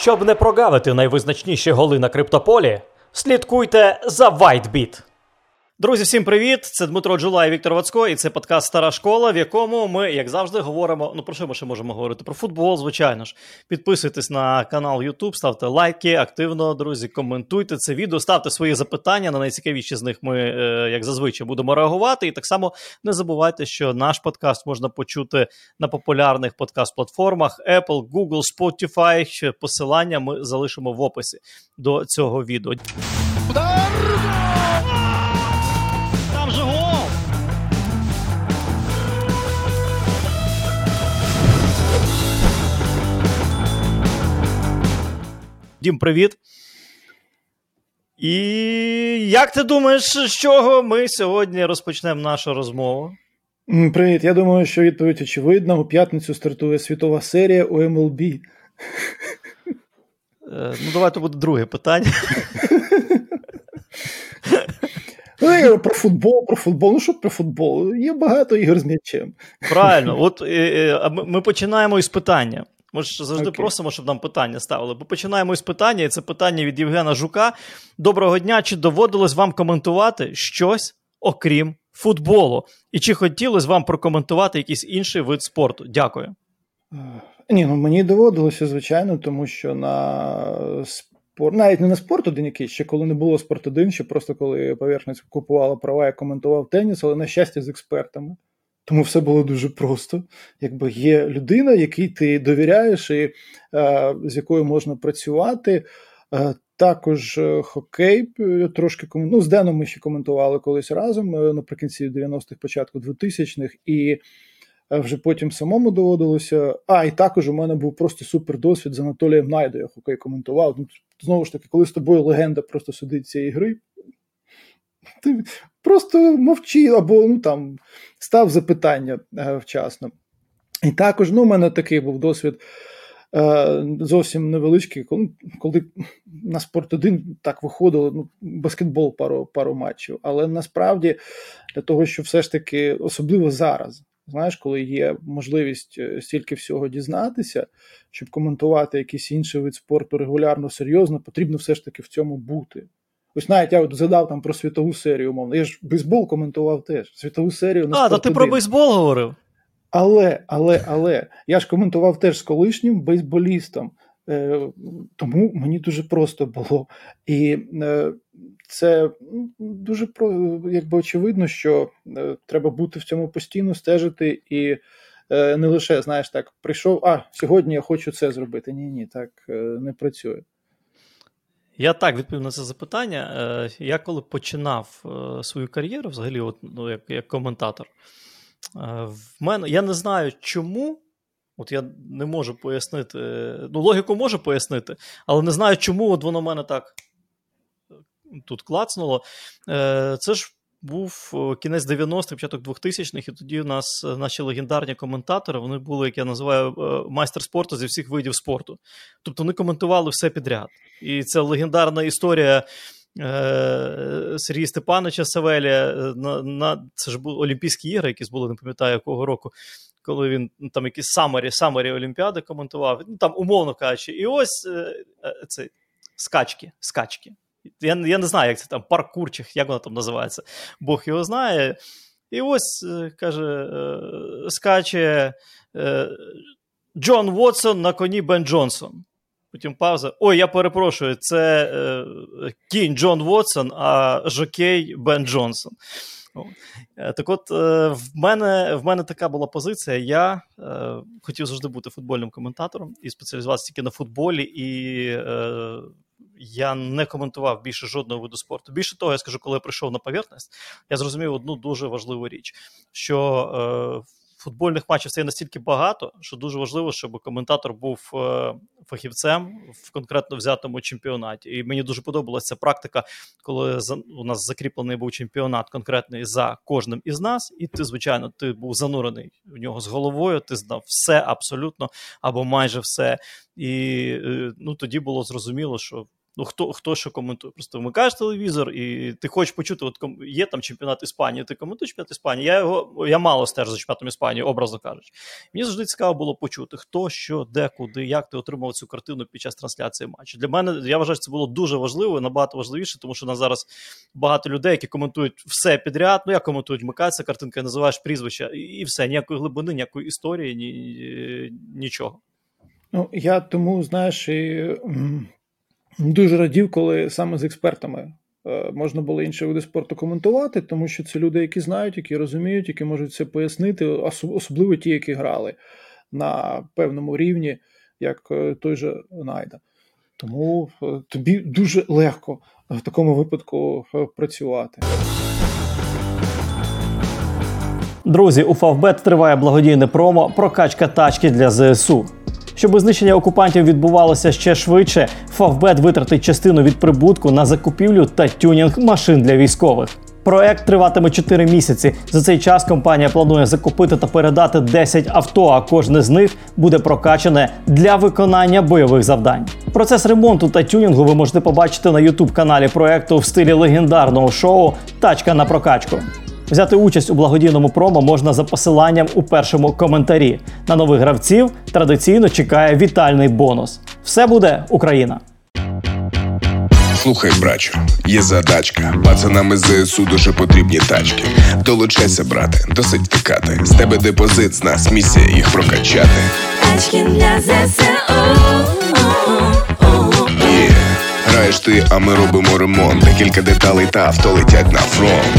Щоб не прогавити найвизначніші голи на криптополі, слідкуйте за WhiteBit. Друзі, всім привіт! Це Дмитро Джула і Віктор Вацько, і це подкаст Стара школа, в якому ми, як завжди, говоримо. Ну про що ми ще можемо говорити? Про футбол, звичайно ж. Підписуйтесь на канал YouTube, ставте лайки, активно, друзі, коментуйте це відео, ставте свої запитання. На найцікавіші з них ми, е, як зазвичай, будемо реагувати. І так само не забувайте, що наш подкаст можна почути на популярних подкаст-платформах Apple, Google, Spotify. Посилання ми залишимо в описі до цього відео. Дім, привіт. І як ти думаєш, з чого ми сьогодні розпочнемо нашу розмову? Привіт. Я думаю, що відповідь очевидна. У п'ятницю стартує світова серія у MLB. Е, ну, давайте буде друге питання. Ну, про футбол, про футбол. Ну що про футбол? Є багато ігор з м'ячем. Правильно, от е, е, ми починаємо із питання. Ми ж завжди Окей. просимо, щоб нам питання ставили. Ми починаємо із питання, і це питання від Євгена Жука. Доброго дня. Чи доводилось вам коментувати щось окрім футболу? І чи хотілося вам прокоментувати якийсь інший вид спорту? Дякую. Е, Ні, ну мені доводилося, звичайно, тому що на спорт, навіть не на спорт один якийсь, ще коли не було спорт один, ще просто коли поверхність купувала права, я коментував теніс, але на щастя з експертами. Тому все було дуже просто. Якби є людина, якій ти довіряєш, і е, з якою можна працювати. Е, також е, хокей е, трошки ком... ну, з Деном ми ще коментували колись разом е, наприкінці 90-х, початку 2000-х, і вже потім самому доводилося. А, і також у мене був просто супер досвід з Анатолієм Найдою, хокей коментував. Ну, знову ж таки, коли з тобою легенда просто сидить цієї гри, ти просто мовчи або ну, там, став запитання е, вчасно. І також ну, у мене такий був досвід е, зовсім невеличкий, коли, коли на спорт 1 так виходило, ну, баскетбол пару, пару матчів. Але насправді для того, що все ж таки, особливо зараз, знаєш, коли є можливість е, стільки всього дізнатися, щоб коментувати якийсь інший вид спорту регулярно, серйозно, потрібно все ж таки в цьому бути. Ось навіть я от згадав там про світову серію, умовно. Я ж бейсбол коментував теж. Світову серію на А, то «Спорт ти про бейсбол говорив? Але, але, але я ж коментував теж з колишнім бейсболістом, е, тому мені дуже просто було. І е, це дуже про, якби очевидно, що е, треба бути в цьому постійно, стежити і е, не лише, знаєш, так, прийшов, а сьогодні я хочу це зробити. Ні, ні, так е, не працює. Я так відповів на це запитання. Е, Я коли починав е, свою кар'єру, взагалі, от, ну, як, як коментатор, е, в мене я не знаю, чому. От я не можу пояснити. Ну, логіку можу пояснити, але не знаю, чому от воно мене так тут клацнуло. Це ж був е, кінець 90-х, початок 2000-х, і тоді у нас е, наші легендарні коментатори, вони були, як я називаю, е, майстер спорту зі всіх видів спорту. Тобто вони коментували все підряд. І це легендарна історія Сергія Степановича Савелія. На, на, це ж були Олімпійські ігри, які були, не пам'ятаю якого року, коли він ну, там якісь самарі, самарі Олімпіади коментував. Ну, там, умовно кажучи, і ось це скачки. скачки. Я, я не знаю, як це там, паркурчих, як воно там називається. Бог його знає. І ось е, каже, е, скаче е, Джон Вотсон на коні Бен Джонсон. Потім пауза. Ой, я перепрошую, це кінь Джон Вотсон, а жокей Бен Джонсон. Так от, в мене, в мене така була позиція. Я хотів завжди бути футбольним коментатором і спеціалізуватися тільки на футболі, і я не коментував більше жодного виду спорту. Більше того, я скажу, коли я прийшов на поверхність, я зрозумів одну дуже важливу річ: що е, футбольних матчів стає настільки багато, що дуже важливо, щоб коментатор був е, фахівцем в конкретно взятому чемпіонаті. І мені дуже подобалася практика, коли у нас закріплений був чемпіонат конкретний за кожним із нас, і ти, звичайно, ти був занурений в нього з головою, ти знав все абсолютно або майже все. І е, ну, тоді було зрозуміло, що Ну, хто хто що коментує? Просто вмикаєш телевізор, і ти хочеш почути, от є там чемпіонат Іспанії, ти коментуєш чемпіонат Іспанії. Я його я мало стежу за чемпіонатом Іспанії, образно кажучи. Мені завжди цікаво було почути, хто, що, де, куди, як ти отримав цю картину під час трансляції матчу. Для мене я вважаю, що це було дуже важливо, набагато важливіше, тому що на зараз багато людей, які коментують все підряд. Ну як коментують, вмикається картинка, називаєш прізвища, і все, ніякої глибини, ніякої історії, ні, нічого. Ну, я тому, знаєш, і дуже радів, коли саме з експертами е, можна було інші види спорту коментувати, тому що це люди, які знають, які розуміють, які можуть це пояснити, особливо ті, які грали на певному рівні, як е, той же Найда. Тому е, тобі дуже легко в такому випадку працювати. Друзі, у Фавбет триває благодійне промо прокачка тачки для ЗСУ. Щоб знищення окупантів відбувалося ще швидше, Фавбет витратить частину від прибутку на закупівлю та тюнінг машин для військових. Проект триватиме 4 місяці. За цей час компанія планує закупити та передати 10 авто, а кожне з них буде прокачане для виконання бойових завдань. Процес ремонту та тюнінгу ви можете побачити на ютуб каналі проекту в стилі легендарного шоу Тачка на прокачку. Взяти участь у благодійному промо можна за посиланням у першому коментарі. На нових гравців традиційно чекає вітальний бонус. Все буде Україна! Слухай, брачу, є задачка. Пацанам із ЗСУ дуже потрібні тачки. Долучайся, брате, досить втикати. З тебе депозит, з нас місія їх прокачати. Тачки для ЗСУ. Граєш ти, а ми робимо ремонт. Декілька деталей та авто летять на фронт.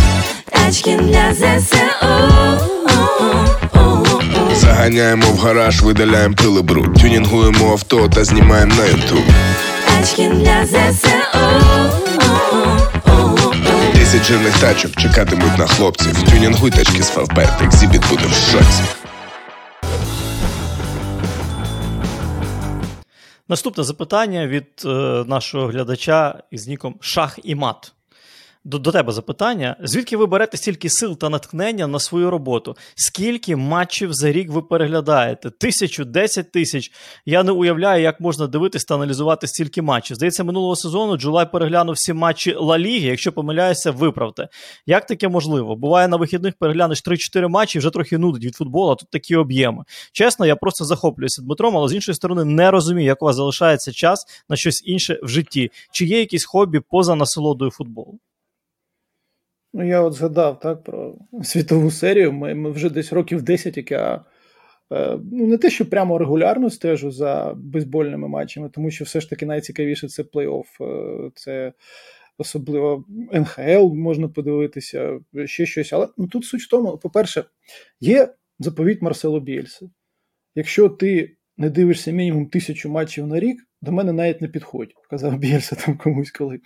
Тачки для ЗСУ Заганяємо в гараж, видаляємо пили бруд Тюнінгуємо авто та знімаємо на ютуб. Тачки для ЗСУ Десять жирних тачок чекатимуть на хлопців. Тюнінгуй тачки з Фавбет, Xzibit буде в шоці. Наступне запитання від е, нашого глядача із ніком Шах і Мат до, до тебе запитання: звідки ви берете стільки сил та натхнення на свою роботу? Скільки матчів за рік ви переглядаєте? Тисячу, десять тисяч. Я не уявляю, як можна дивитись та аналізувати стільки матчів. Здається, минулого сезону Джулай переглянув всі матчі Ла Ліги. Якщо помиляюся, виправте. Як таке можливо? Буває на вихідних переглянеш 3-4 матчі, вже трохи нудить від футболу, а тут такі об'єми. Чесно, я просто захоплююся Дмитром, але з іншої сторони не розумію, як у вас залишається час на щось інше в житті. Чи є якісь хобі поза насолодою футболу? Ну, я от згадав так про світову серію. Ми, ми вже десь років 10, як я е, ну, не те, що прямо регулярно стежу за бейсбольними матчами, тому що все ж таки найцікавіше це плей-офф, е, це особливо НХЛ можна подивитися, ще щось. Але ну, тут суть в тому, по-перше, є заповідь Марсело Бєльса. Якщо ти не дивишся мінімум тисячу матчів на рік, до мене навіть не підходь, казав Бєльса там комусь коли.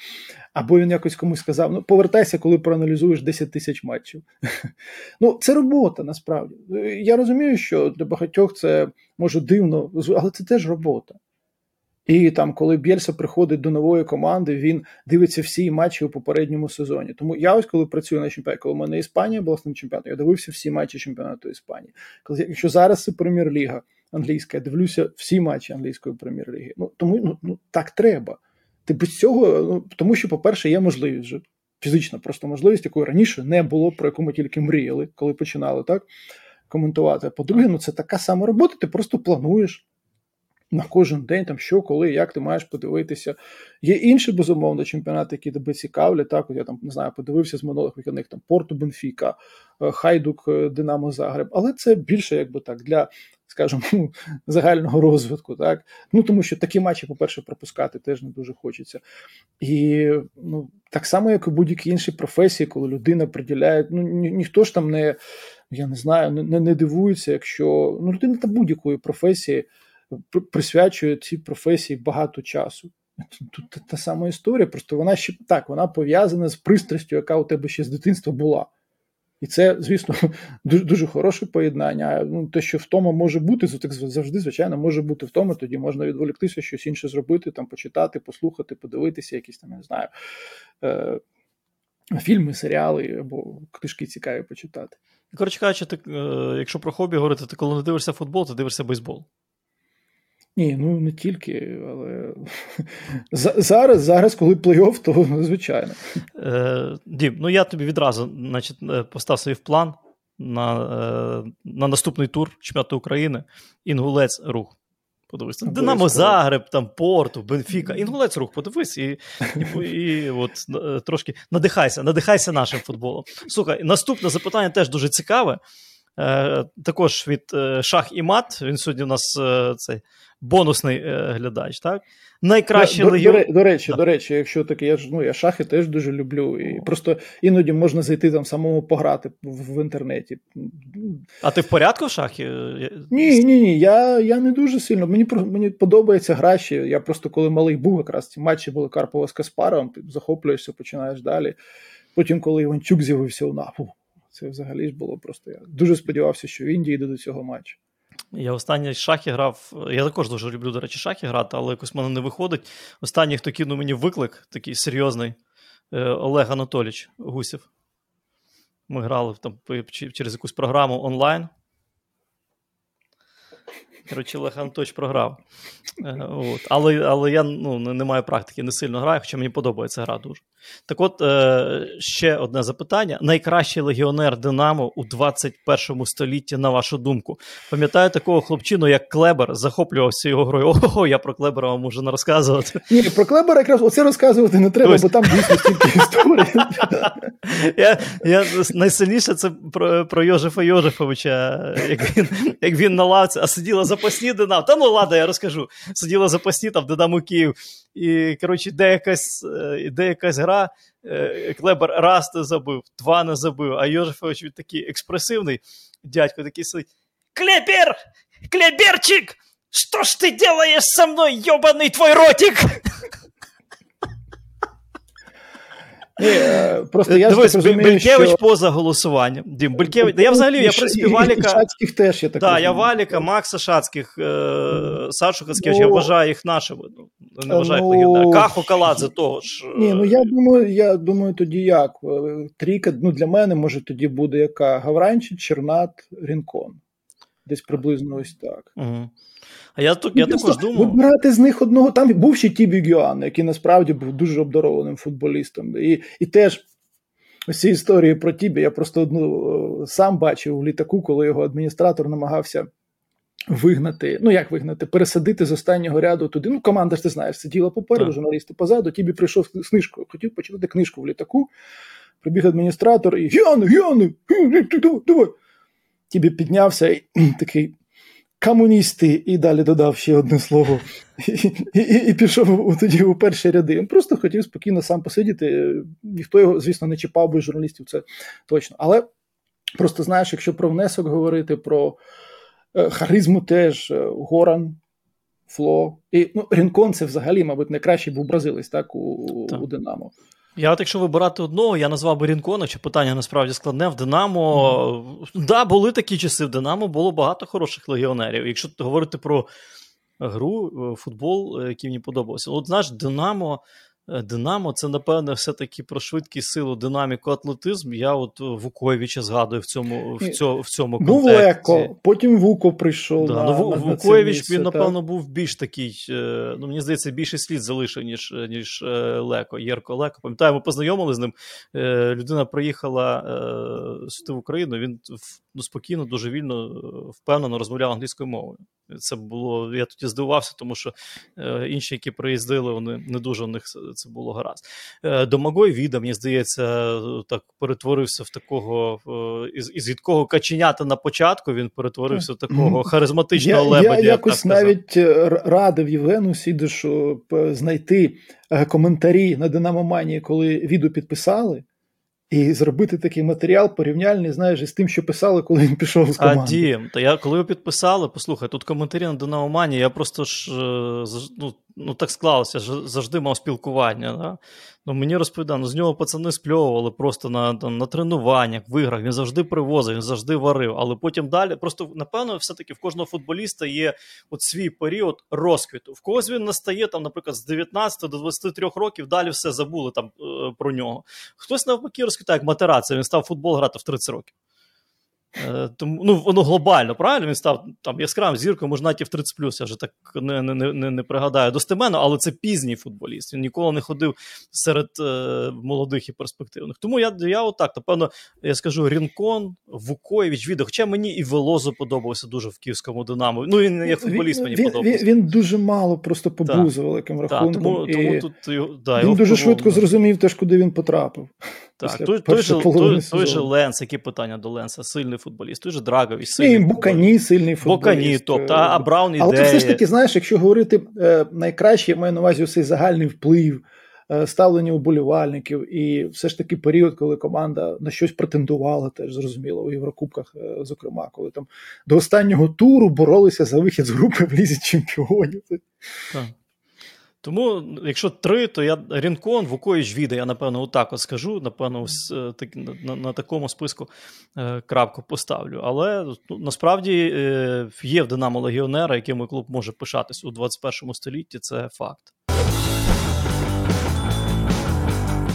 Або він якось комусь сказав: ну, повертайся, коли проаналізуєш 10 тисяч матчів. Ну, це робота насправді. Я розумію, що для багатьох це може дивно, але це теж робота. І там, коли Бєльса приходить до нової команди, він дивиться всі матчі у попередньому сезоні. Тому я ось коли працюю на чемпіонаті, коли в мене Іспанія була з чемпіонатом, я дивився всі матчі чемпіонату Іспанії. Коли якщо зараз це прем'єр-ліга, англійська, я дивлюся всі матчі англійської прем'єр-ліги. Ну тому ну, ну так треба. Ти без цього, ну тому що, по-перше, є можливість вже фізична просто можливість, якої раніше не було, про яку ми тільки мріяли, коли починали так коментувати. А по-друге, ну це така сама робота, ти просто плануєш на кожен день, там що, коли, як ти маєш подивитися. Є інші, безумовно, чемпіонати, які тебе цікавлять. Так, от я там не знаю, подивився з минулих вихідних там Порту Бенфіка, е, Хайдук, е, Динамо Загреб, але це більше, якби так, для. Скажімо, загального розвитку, так ну тому що такі матчі, по-перше, пропускати теж не дуже хочеться, і ну так само, як і будь-які інші професії, коли людина приділяє, ну ні, ніхто ж там не я не знаю, не не дивується, якщо ну людина та будь-якої професії присвячує цій професії багато часу. Тут та сама історія, просто вона ще так, вона пов'язана з пристрастю, яка у тебе ще з дитинства була. І це, звісно, дуже дуже хороше поєднання. Ну, Те, що втома може бути, так завжди, звичайно, може бути втома, тоді можна відволіктися, щось інше зробити, там, почитати, послухати, подивитися, якісь там, я не знаю, е- фільми, серіали або книжки цікаві почитати. Коротше кажучи, ти, е- якщо про хобі говорити, ти коли не дивишся футбол, ти дивишся бейсбол. Ні, ну не тільки, але зараз, зараз, коли плей-офф, то звичайно. Е, Дім, ну я тобі відразу значить, е, постав собі в план на е, на наступний тур чемпіонату України. Інгулець рух. Подивись. Динамо Загреб, там Порту, Бенфіка. Інгулець рух, подивись, і і, і от е, трошки надихайся, надихайся нашим футболом. Слухай, наступне запитання теж дуже цікаве. Е, Також від е, Шах і Мат. Він сьогодні у нас е, цей бонусний глядач. так? Найкращий до, легіон... До, до речі, да. до речі, якщо таке, я ж ну я шахи теж дуже люблю. І просто іноді можна зайти там самому пограти в, в інтернеті. А ти в порядку в шахі? Ні, ні, ні. Я я не дуже сильно. Мені мені подобається гра ще. Я просто коли малий був, якраз ці матчі були Карпова з Каспаром, ти захоплюєшся, починаєш далі. Потім, коли Іванчук з'явився у НАПу, це взагалі ж було просто. Я дуже сподівався, що Індії йде до цього матчу. Я останній шахи грав. Я також дуже люблю, до речі, шахи грати, але якось в мене не виходить. Останній, хто кинув мені виклик, такий серйозний е, Олег Анатолійович Гусів. Ми грали там через якусь програму онлайн. Коротше, Олег Анатолійович програв. Е, от. Але але я ну, не маю практики, не сильно граю, хоча мені подобається гра дуже. Так от, е, ще одне запитання: найкращий легіонер Динамо у 21 столітті, на вашу думку. Пам'ятаю такого хлопчину, як Клебер, захоплювався його грою. Ого, я про Клебера вам можу не розказувати. Ні, про Клебера якраз оце розказувати не треба, Ось. бо там дійсно стільки історії. Я, я Найсильніше це про про Йожефа Йожефовича, як він як він на лавці, а сиділа запасні Динамо. Та ну ладно, я розкажу. Сиділа запасні там Динамо Київ. І, коротше, де якась, е, де якась гра, е, Клебер раз не забив, два не забив, а Йожефович він такий експресивний дядько такий сидить. Клебер! Клеберчик! Что ж ты делаешь со мной, ебаный твой ротик? Ні, е, просто я Дивись, розумію, Белькевич що... поза голосуванням. Дім, Белькевич, я взагалі, я, в принципі, Валіка... Шацьких теж, я так Да, я Валіка, Макса Шацьких, е... Сашу Хацкевич, ну, я вважаю їх нашими. Ну, не вважаю ну, легендарами. Кахо Каладзе того ж. Ні, ну я думаю, я думаю, тоді як. Трійка, ну для мене, може, тоді буде яка Гавранчик, Чернат, Рінкон. Десь приблизно ось так. Угу. А я тут я також думав. Вибирати з них одного. Там був ще Тібі Гюан, який насправді був дуже обдарованим футболістом. І і теж ці історії про Тібі я просто одну сам бачив у літаку, коли його адміністратор намагався. Вигнати, ну як вигнати, пересадити з останнього ряду туди. Ну, команда ж ти знаєш, сиділа попереду, так. журналісти позаду. Тібі прийшов з книжкою, хотів почитати книжку в літаку. Прибіг адміністратор і Гіони, Гіони, давай. Тібі піднявся і такий комуністи, і далі додав ще одне слово, і і, і пішов тоді у перші ряди. Він просто хотів спокійно сам посидіти. Ніхто його, звісно, не чіпав би журналістів, це точно. Але просто знаєш, якщо про внесок говорити, про е, харизму теж е, Горан, Фло. І ну, Рінкон це взагалі, мабуть, найкращий був бразилець так, у, так. у Динамо. Я от якщо вибирати одного, я назвав би Рінкона, чи питання насправді складне в Динамо. Mm-hmm. Да, були такі часи в Динамо, було багато хороших легіонерів. Якщо говорити про гру, е, футбол, е, який мені подобався. От знаєш, Динамо Динамо, це, напевне, все-таки про швидкість силу, динаміку, атлетизм. Я от Вуковича згадую в цьому в цьому, в цьому контексті. Був Леко, потім Вуко прийшов. Да, на, ну, на, Вукович, він, напевно, був більш такий, е, ну, мені здається, більший слід залишив, ніж ніж е, Леко. Єрко Леко. Пам'ятаю, ми познайомили з ним. Людина приїхала сюди в Україну, він ну, спокійно, дуже вільно, впевнено розмовляв англійською мовою. Це було, я тоді здивувався, тому що інші, які приїздили, вони не дуже у них це було гаразд. Е, Домагой Віда, мені здається, так перетворився в такого із, із рідкого каченята на початку. Він перетворився в такого харизматичного я, лебедя. Я якось навіть е, радив Євгену Сідишу знайти е, коментарі на Динамоманії, коли відео підписали. І зробити такий матеріал порівняльний, знаєш, із тим, що писали, коли він пішов з команди. А Дім, то я коли ви підписали, послухай, тут коментарі на Динамомані, я просто ж ну, ну так склалося, завжди мав спілкування. Да? Ну, Мені розповідав, ну, з нього пацани спльовували просто на там, на тренуваннях, в іграх. Він завжди привозив, він завжди варив. Але потім далі, просто напевно, все-таки в кожного футболіста є от свій період розквіту. В когось він настає, там, наприклад, з 19 до 23 років, далі все забули там е, про нього. Хтось навпаки розквітає, як матерація, він став футбол грати в 30 років. Е, тому ну, воно глобально, правильно? Він став там яскравим зіркою, може, навіть в 30 плюс, я вже так не не, не, не пригадаю достеменно, але це пізній футболіст. Він ніколи не ходив серед е, молодих і перспективних. Тому я я отак, напевно, я скажу Рінкон, Вукоєвич, Відо. Хоча мені і Велозо подобався дуже в київському Динамо. Ну, він як футболіст він, мені він, подобався. Він, він дуже мало просто побув за великим рахунком. Тому, і тому тут, да, Він дуже швидко зрозумів теж, куди він потрапив. Так, той, той, же, той, той же Ленс, які питання до Ленса, сильний футболіст, той же Драгович, сильний. І Букані сильний футболіст. Букані, тобто, а Браун ідея. Але це все ж таки, знаєш, якщо говорити е, найкраще, я маю на увазі цей загальний вплив, е, ставлення уболівальників, і все ж таки період, коли команда на щось претендувала, теж зрозуміло, у Єврокубках, е, зокрема, коли там до останнього туру боролися за вихід з групи в лізі чемпіонів. Так. Тому, якщо три, то я Рінкон, Вукоїч, Віда, я напевно отак от скажу. Напевно, ось, е, так, на, на такому списку е, крапку поставлю. Але ну, насправді е, є в Динамо легіонера, яким клуб може пишатись у 21 столітті. Це факт.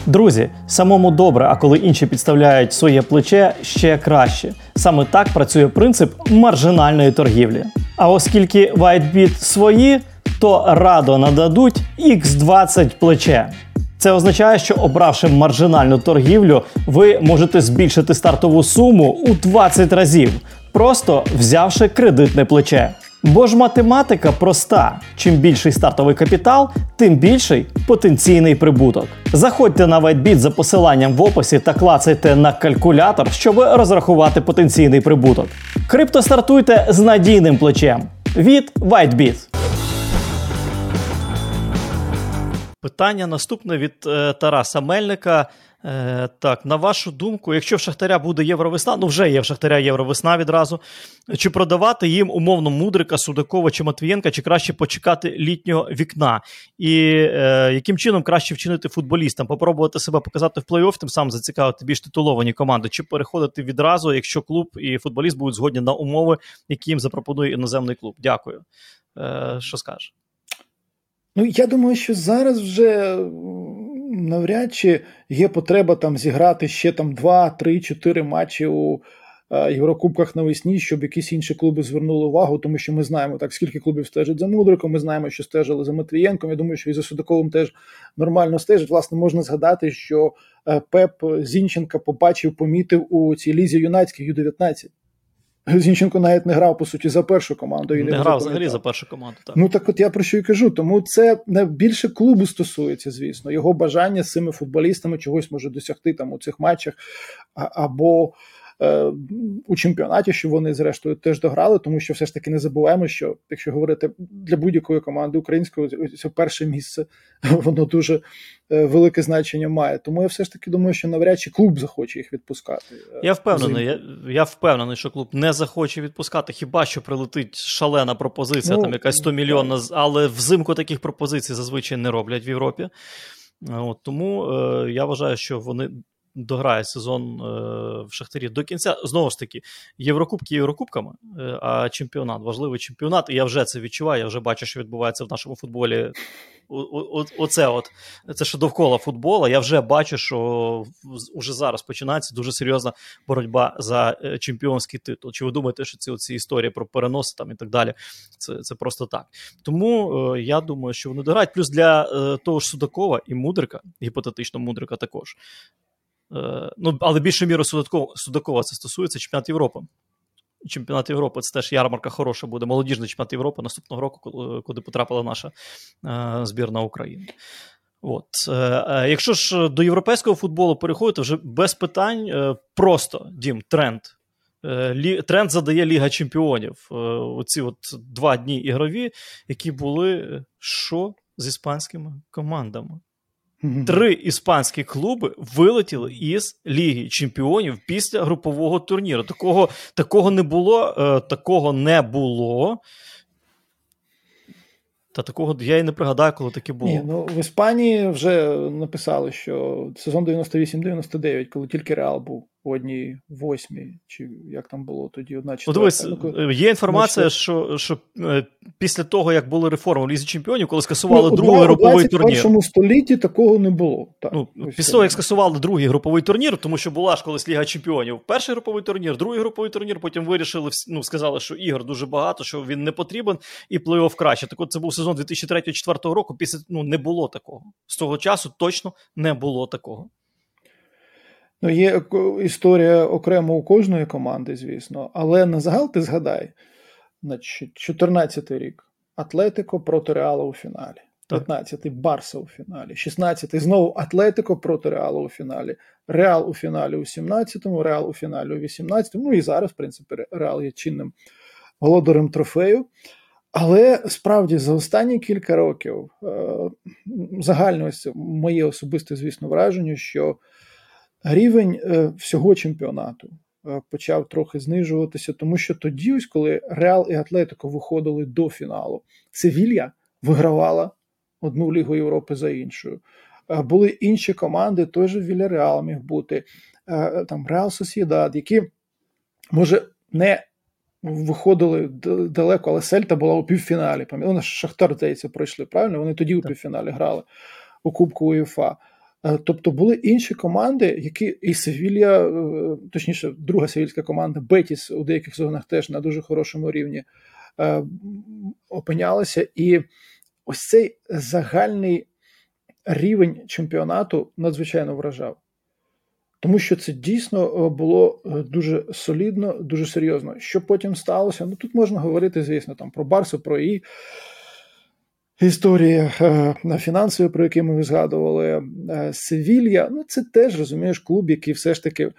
Друзі, самому добре, а коли інші підставляють своє плече ще краще. Саме так працює принцип маржинальної торгівлі. А оскільки WhiteBit свої то радо нададуть X20 плече. Це означає, що обравши маржинальну торгівлю, ви можете збільшити стартову суму у 20 разів, просто взявши кредитне плече. Бо ж математика проста: чим більший стартовий капітал, тим більший потенційний прибуток. Заходьте на WhiteBit за посиланням в описі та клацайте на калькулятор, щоб розрахувати потенційний прибуток. Крипто стартуйте з надійним плечем від WhiteBit. Питання наступне від е, Тараса Мельника. Е, так, на вашу думку, якщо в Шахтаря буде Євровесна, ну вже є в Шахтаря Євровесна відразу, чи продавати їм умовно Мудрика, Судакова чи Матвієнка, чи краще почекати літнього вікна? І е, яким чином краще вчинити футболістам? Попробувати себе показати в плей-офф, тим самим зацікавити більш титуловані команди, чи переходити відразу, якщо клуб і футболіст будуть згодні на умови, які їм запропонує іноземний клуб? Дякую. Е, Що скажеш? Ну, я думаю, що зараз вже навряд чи є потреба там зіграти ще там 2, 3, 4 матчі у е, Єврокубках навесні, щоб якісь інші клуби звернули увагу, тому що ми знаємо так, скільки клубів стежить за Мудриком, ми знаємо, що стежили за Матвієнком. Я думаю, що і за Судаковим теж нормально стежить. Власне, можна згадати, що е, Пеп Зінченка побачив, помітив у цій лізі юнацькій Ю-19. Зінченко навіть не грав, по суті, за першу команду. І не, не грав взагалі за першу команду. так. Ну так от я про що й кажу. Тому це не більше клубу стосується, звісно. Його бажання з цими футболістами чогось може досягти там у цих матчах, або у чемпіонаті, що вони, зрештою, теж дограли, тому що все ж таки не забуваємо, що якщо говорити для будь-якої команди української, це перше місце, воно дуже е, велике значення має. Тому я все ж таки думаю, що навряд чи клуб захоче їх відпускати. Е, я впевнений, я, я впевнений, що клуб не захоче відпускати, хіба що прилетить шалена пропозиція, ну, там якась 100 мільйонна, але взимку таких пропозицій зазвичай не роблять в Європі. От, Тому е, я вважаю, що вони дограє сезон е, в Шахтарі до кінця. Знову ж таки, Єврокубки Єврокубками, е, а чемпіонат важливий чемпіонат. І я вже це відчуваю. Я вже бачу, що відбувається в нашому футболі. Оце от це що довкола футбола. Я вже бачу, що вже зараз починається дуже серйозна боротьба за е, чемпіонський титул. Чи ви думаєте, що ці оці історії про переноси там і так далі? Це це просто так. Тому я думаю, що вони дограють. Плюс для того ж Судакова і Мудрика, гіпотетично Мудрика також. Е, ну, Але більше міру Судакова, Судакова це стосується чемпіонат Європи. Чемпіонат Європи це теж ярмарка хороша буде. Молодіжний чемпіонат Європи наступного року, куди потрапила наша е, збірна України. От. Е, якщо ж до європейського футболу переходити, вже без питань, просто дім, тренд. Тренд задає Ліга Чемпіонів. Оці от два дні ігрові, які були що з іспанськими командами. Три іспанські клуби вилетіли із Ліги Чемпіонів після групового турніру. Такого такого не було. Е, такого не було. Та такого я і не пригадаю, коли таке було. Ні, ну В Іспанії вже написали, що сезон 98-99, коли тільки Реал був. У одній восьмій, чи як там було тоді одна четверта. Дивись, ну, Є інформація, що що е, після того, як були реформи в Лізі Чемпіонів, коли скасували ну, другий груповий турнір. В першому столітті такого не було. Так, ну, Після того, як скасували другий груповий турнір, тому що була ж колись Ліга Чемпіонів. Перший груповий турнір, другий груповий турнір, потім вирішили, ну, сказали, що ігор дуже багато, що він не потрібен, і плей-офф краще. Так от це був сезон 2003-2004 року. Після ну, не було такого. З того часу точно не було такого. Ну, є історія окремо у кожної команди, звісно, але на загал ти згадай, значить, 14-й рік Атлетико проти Реала у фіналі. 15-й Барса у фіналі, 16-й знову Атлетико проти Реала у фіналі, Реал у фіналі у 17-му, Реал у фіналі у 18-му. Ну і зараз, в принципі, Реал є чинним володарем трофею. Але справді за останні кілька років е, загально моє особисте, звісно, враження, що рівень е, всього чемпіонату е, почав трохи знижуватися, тому що тоді, ось коли Реал і Атлетико виходили до фіналу, Севілья вигравала одну Лігу Європи за іншою. Е, були інші команди, той же Вільяреал міг бути, там Реал Сосєдад, які, може, не виходили далеко, але Сельта була у півфіналі. Вони Шахтар, здається, пройшли правильно. Вони тоді у півфіналі грали у Кубку УЄФА. Е, тобто були інші команди, які і Севілья, е, точніше, друга севільська команда, Бетіс у деяких зонах теж на дуже хорошому рівні е, опинялися. І ось цей загальний рівень чемпіонату надзвичайно вражав. Тому що це дійсно було дуже солідно, дуже серйозно. Що потім сталося? Ну тут можна говорити, звісно, там про Барсу, про її історії е, фінансові, про які ми згадували, е, Севілья. Ну, це теж розумієш клуб, який все ж таки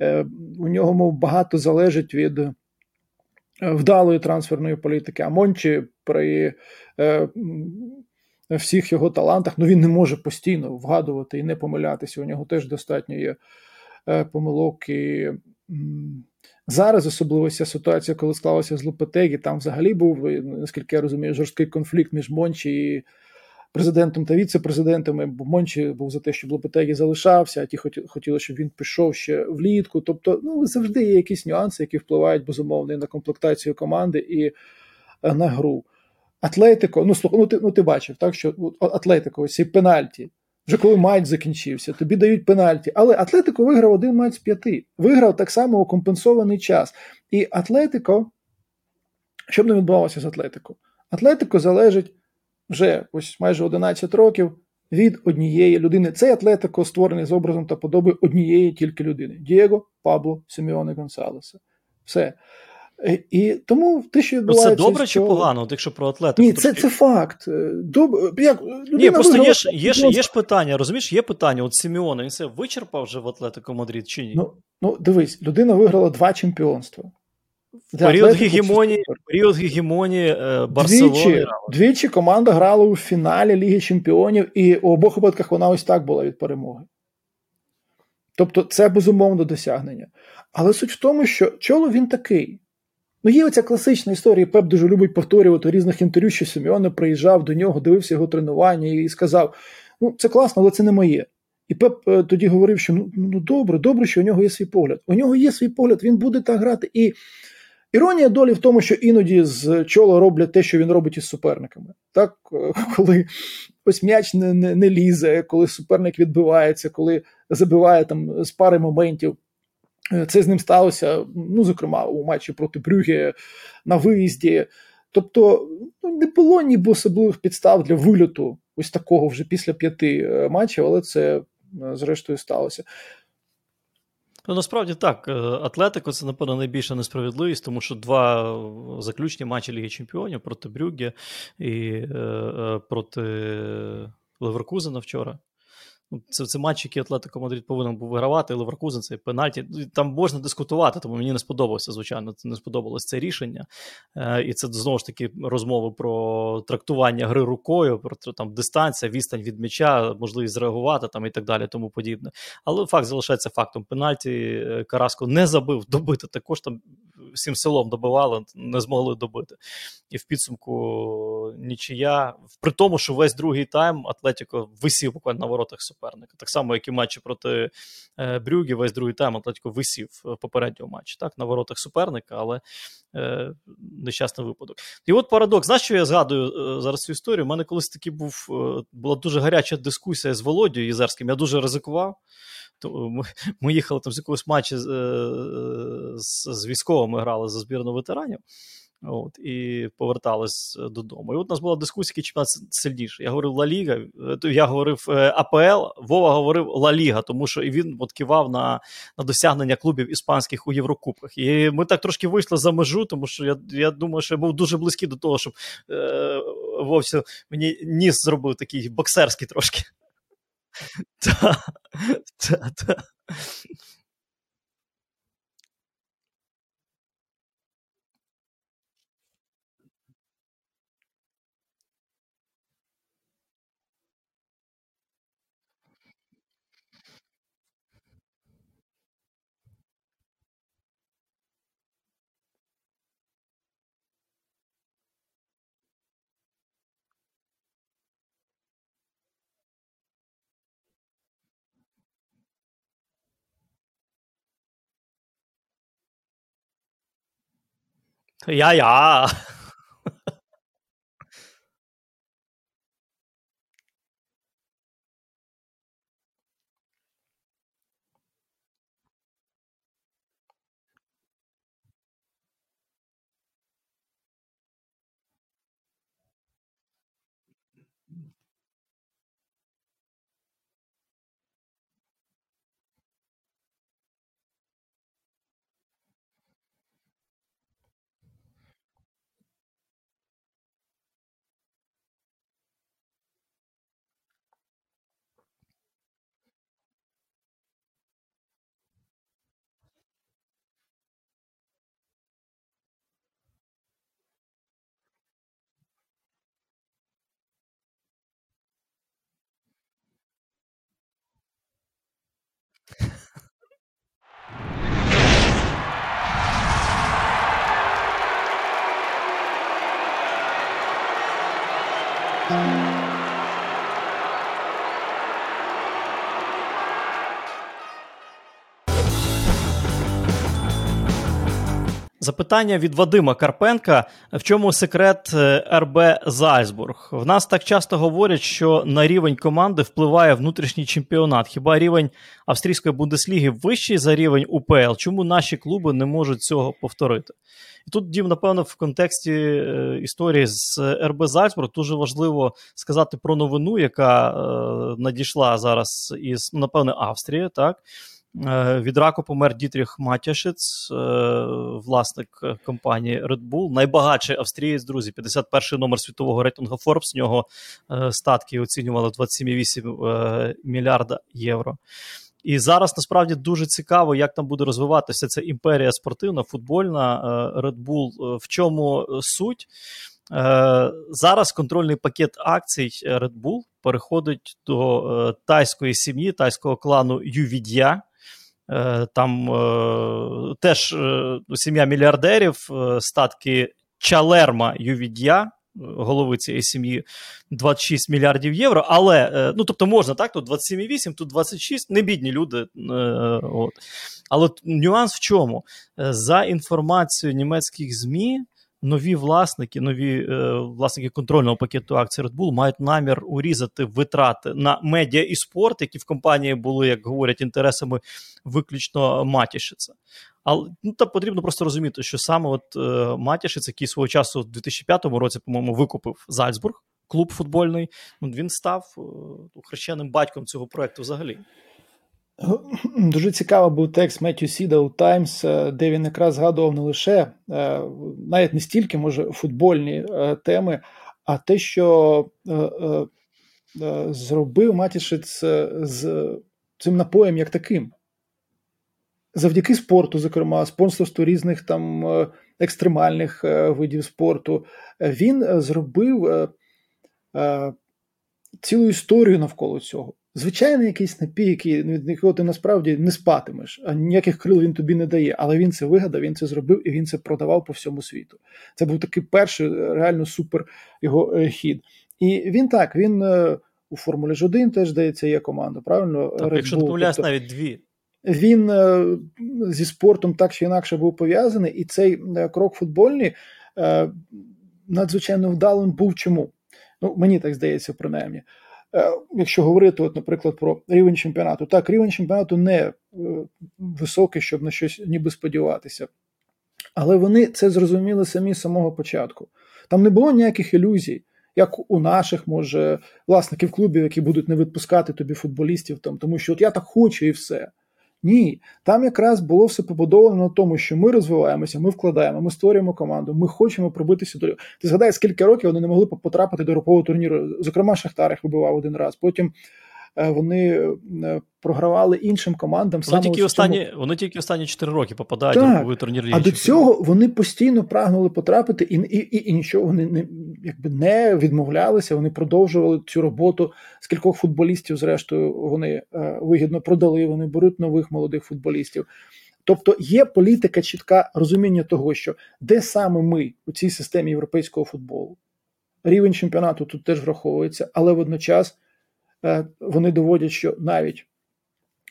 е, у нього багато залежить від вдалої трансферної політики. А Мончі при всіх його талантах ну він не може постійно вгадувати і не помилятися. У нього теж достатньо є помилок і Зараз особливо ця ситуація, коли склалася з Лопетегі, там взагалі був, наскільки я розумію, жорсткий конфлікт між Мончі і президентом та віце-президентами. Бо Мончі був за те, щоб Лопетегі залишався, а ті хотіли, щоб він пішов ще влітку. Тобто, ну завжди є якісь нюанси, які впливають безумовно і на комплектацію команди і е, на гру. Атлетико, ну слухай, ну ти ну ти бачив, так що Атлетико, ці пенальті. Вже коли матч закінчився, тобі дають пенальті. Але Атлетико виграв один матч з п'яти. Виграв так само у компенсований час. І Атлетико, що б не відбувалося з Атлетико? Атлетико залежить вже ось майже 11 років від однієї людини. Цей Атлетико створений з образом та подобою однієї тільки людини: Дієго Пабло Сімеоне Гонсалеса. Все. І тому те, що відбувається... Ну, це добре що... чи погано, якщо про атлетику? Ні, це це факт. Е, Доб... Як... Ні, просто є ж є, ж, є ж питання, розумієш, є питання. От Сімеона, він це вичерпав вже в Атлетико Мадрид чи ні? Ну, ну дивись, людина виграла два чемпіонства. Період гегемонії, період гегемонії Барселони. Двічі, двічі команда грала у фіналі Ліги Чемпіонів, і у обох випадках вона ось так була від перемоги. Тобто це безумовно досягнення. Але суть в тому, що чоло він такий. Ну, є оця класична історія. Пеп дуже любить повторювати різних інтерв'ю, що Сімеоне приїжджав до нього, дивився його тренування і сказав: Ну, це класно, але це не моє. І Пеп е, тоді говорив, що ну, ну добре, добре, що у нього є свій погляд. У нього є свій погляд, він буде так грати. І іронія долі в тому, що іноді з чола роблять те, що він робить із суперниками. Так, е, коли ось м'яч не, не, не лізе, коли суперник відбивається, коли забиває там з пари моментів. Е, це з ним сталося, ну, зокрема, у матчі проти Брюге на виїзді. Тобто ну, не було ніби особливих підстав для вильоту ось такого вже після п'яти е, матчів, але це е, зрештою сталося. Ну, насправді так. Атлетико це, напевно, найбільша несправедливість, тому що два заключні матчі Ліги Чемпіонів проти Брюгге і проти Леверкузена вчора. Ну, це це матч, який Атлетико Мадрид повинен був вигравати, Леверкузен, це пенальті. Ну, там можна дискутувати, тому мені не сподобалося, звичайно, не сподобалось це рішення. Е, І це знову ж таки розмови про трактування гри рукою, про там дистанція, відстань від м'яча, можливість зреагувати там і так далі, тому подібне. Але факт залишається фактом. Пенальті е, Караско не забив добити також там всім селом добивали, не змогли добити. І в підсумку нічия, при тому, що весь другий тайм Атлетіко висів буквально на воротах суперника. Так само, як і матчі проти е, Брюгі, весь другий тайм Атлетіко висів в попередньому матчі, так, на воротах суперника, але е, нещасний випадок. І от парадокс. Знаєш, що я згадую е, зараз цю історію? У мене колись таки був, е, була дуже гаряча дискусія з Володією Єзерським. Я дуже ризикував. Ми, ми їхали там з якогось матчу з, е, з, з військовими грали за збірну ветеранів. От, І повертались додому. І от у нас була дискусія, який чемпіонат сильніший. Я говорив Ла Ліга, я говорив АПЛ, Вова говорив Ла Ліга, тому що і він от кивав на на досягнення клубів іспанських у Єврокубках. І ми так трошки вийшли за межу, тому що я я думаю, що я був дуже близький до того, щоб е, Вовсю мені ніс зробив такий боксерський трошки. Та, та, та. 他牙牙。Запитання від Вадима Карпенка: в чому секрет е, РБ Зальцбург? В нас так часто говорять, що на рівень команди впливає внутрішній чемпіонат. Хіба рівень австрійської бундесліги вищий за рівень УПЛ? Чому наші клуби не можуть цього повторити? І тут, Дім, напевно, в контексті е, історії з РБ Зальцбург дуже важливо сказати про новину, яка е, надійшла зараз із, напевне, Австрії, так. Е, від раку помер Дітріх Матяшиц, е, власник компанії Red Bull. Найбагатший австрієць, друзі, 51-й номер світового рейтингу Forbes. В нього е, статки оцінювали 27,8 мільярда євро. І зараз насправді дуже цікаво, як там буде розвиватися ця імперія спортивна, футбольна Red Bull. В чому суть? Зараз контрольний пакет акцій Red Bull переходить до тайської сім'ї, тайського клану Ювід'я. Е, там е, теж е, сім'я мільярдерів, статки Чалерма Ювід'я, голови цієї сім'ї 26 мільярдів євро. Але ну тобто можна так, тут 27,8, тут 26, не бідні люди. От. Але нюанс в чому? За інформацією німецьких ЗМІ, нові власники, нові е, власники контрольного пакету акцій Red Bull мають намір урізати витрати на медіа і спорт, які в компанії були, як говорять, інтересами виключно Матішиця. Але ну, там потрібно просто розуміти, що саме от е, Матішиц, який свого часу в 2005 році, по-моєму, викупив Зальцбург, клуб футбольний, ну, він став е, хрещеним батьком цього проекту взагалі. Дуже цікавий був текст Меттю Сіда у Таймс, е, де він якраз згадував не лише е, навіть не стільки, може, футбольні е, теми, а те, що зробив Матішиц з цим напоєм як таким. Завдяки спорту, зокрема, спонсорству різних там екстремальних видів спорту, він зробив цілу історію навколо цього. Звичайний якийсь напій, який від якого ти насправді не спатимеш, а ніяких крил він тобі не дає. Але він це вигадав, він це зробив і він це продавав по всьому світу. Це був такий перший реально супер його е, хід. І він так, він е, у Формулі ж 1 теж здається, є команда. Правильно, так, якщо не помиляюсь, тобто, навіть дві. Він е, зі спортом так чи інакше був пов'язаний, і цей крок футбольний надзвичайно вдалим був чому? Ну, мені так здається, принаймні. Якщо говорити, от, наприклад, про рівень чемпіонату, так, рівень чемпіонату не високий, щоб на щось ніби сподіватися. Але вони це зрозуміли самі з самого початку. Там не було ніяких ілюзій як у наших, може, власників клубів, які будуть не відпускати тобі футболістів, там, тому що от я так хочу і все. Ні, там якраз було все побудовано на тому, що ми розвиваємося, ми вкладаємо, ми створюємо команду, ми хочемо пробитися до. Ти згадай, скільки років вони не могли потрапити до групового турніру. Зокрема, Шахтар їх вибивав один раз. Потім вони е, програвали іншим командам. Вони тільки останні вони тільки останні 4 роки попадають так, в турнір. А до цього вони постійно прагнули потрапити, і і, і, і нічого вони не якби не відмовлялися. Вони продовжували цю роботу. Скількох футболістів, зрештою, вони е, вигідно продали. Вони беруть нових молодих футболістів. Тобто є політика, чітка розуміння того, що де саме ми у цій системі європейського футболу. Рівень чемпіонату тут теж враховується, але водночас Е, вони доводять, що навіть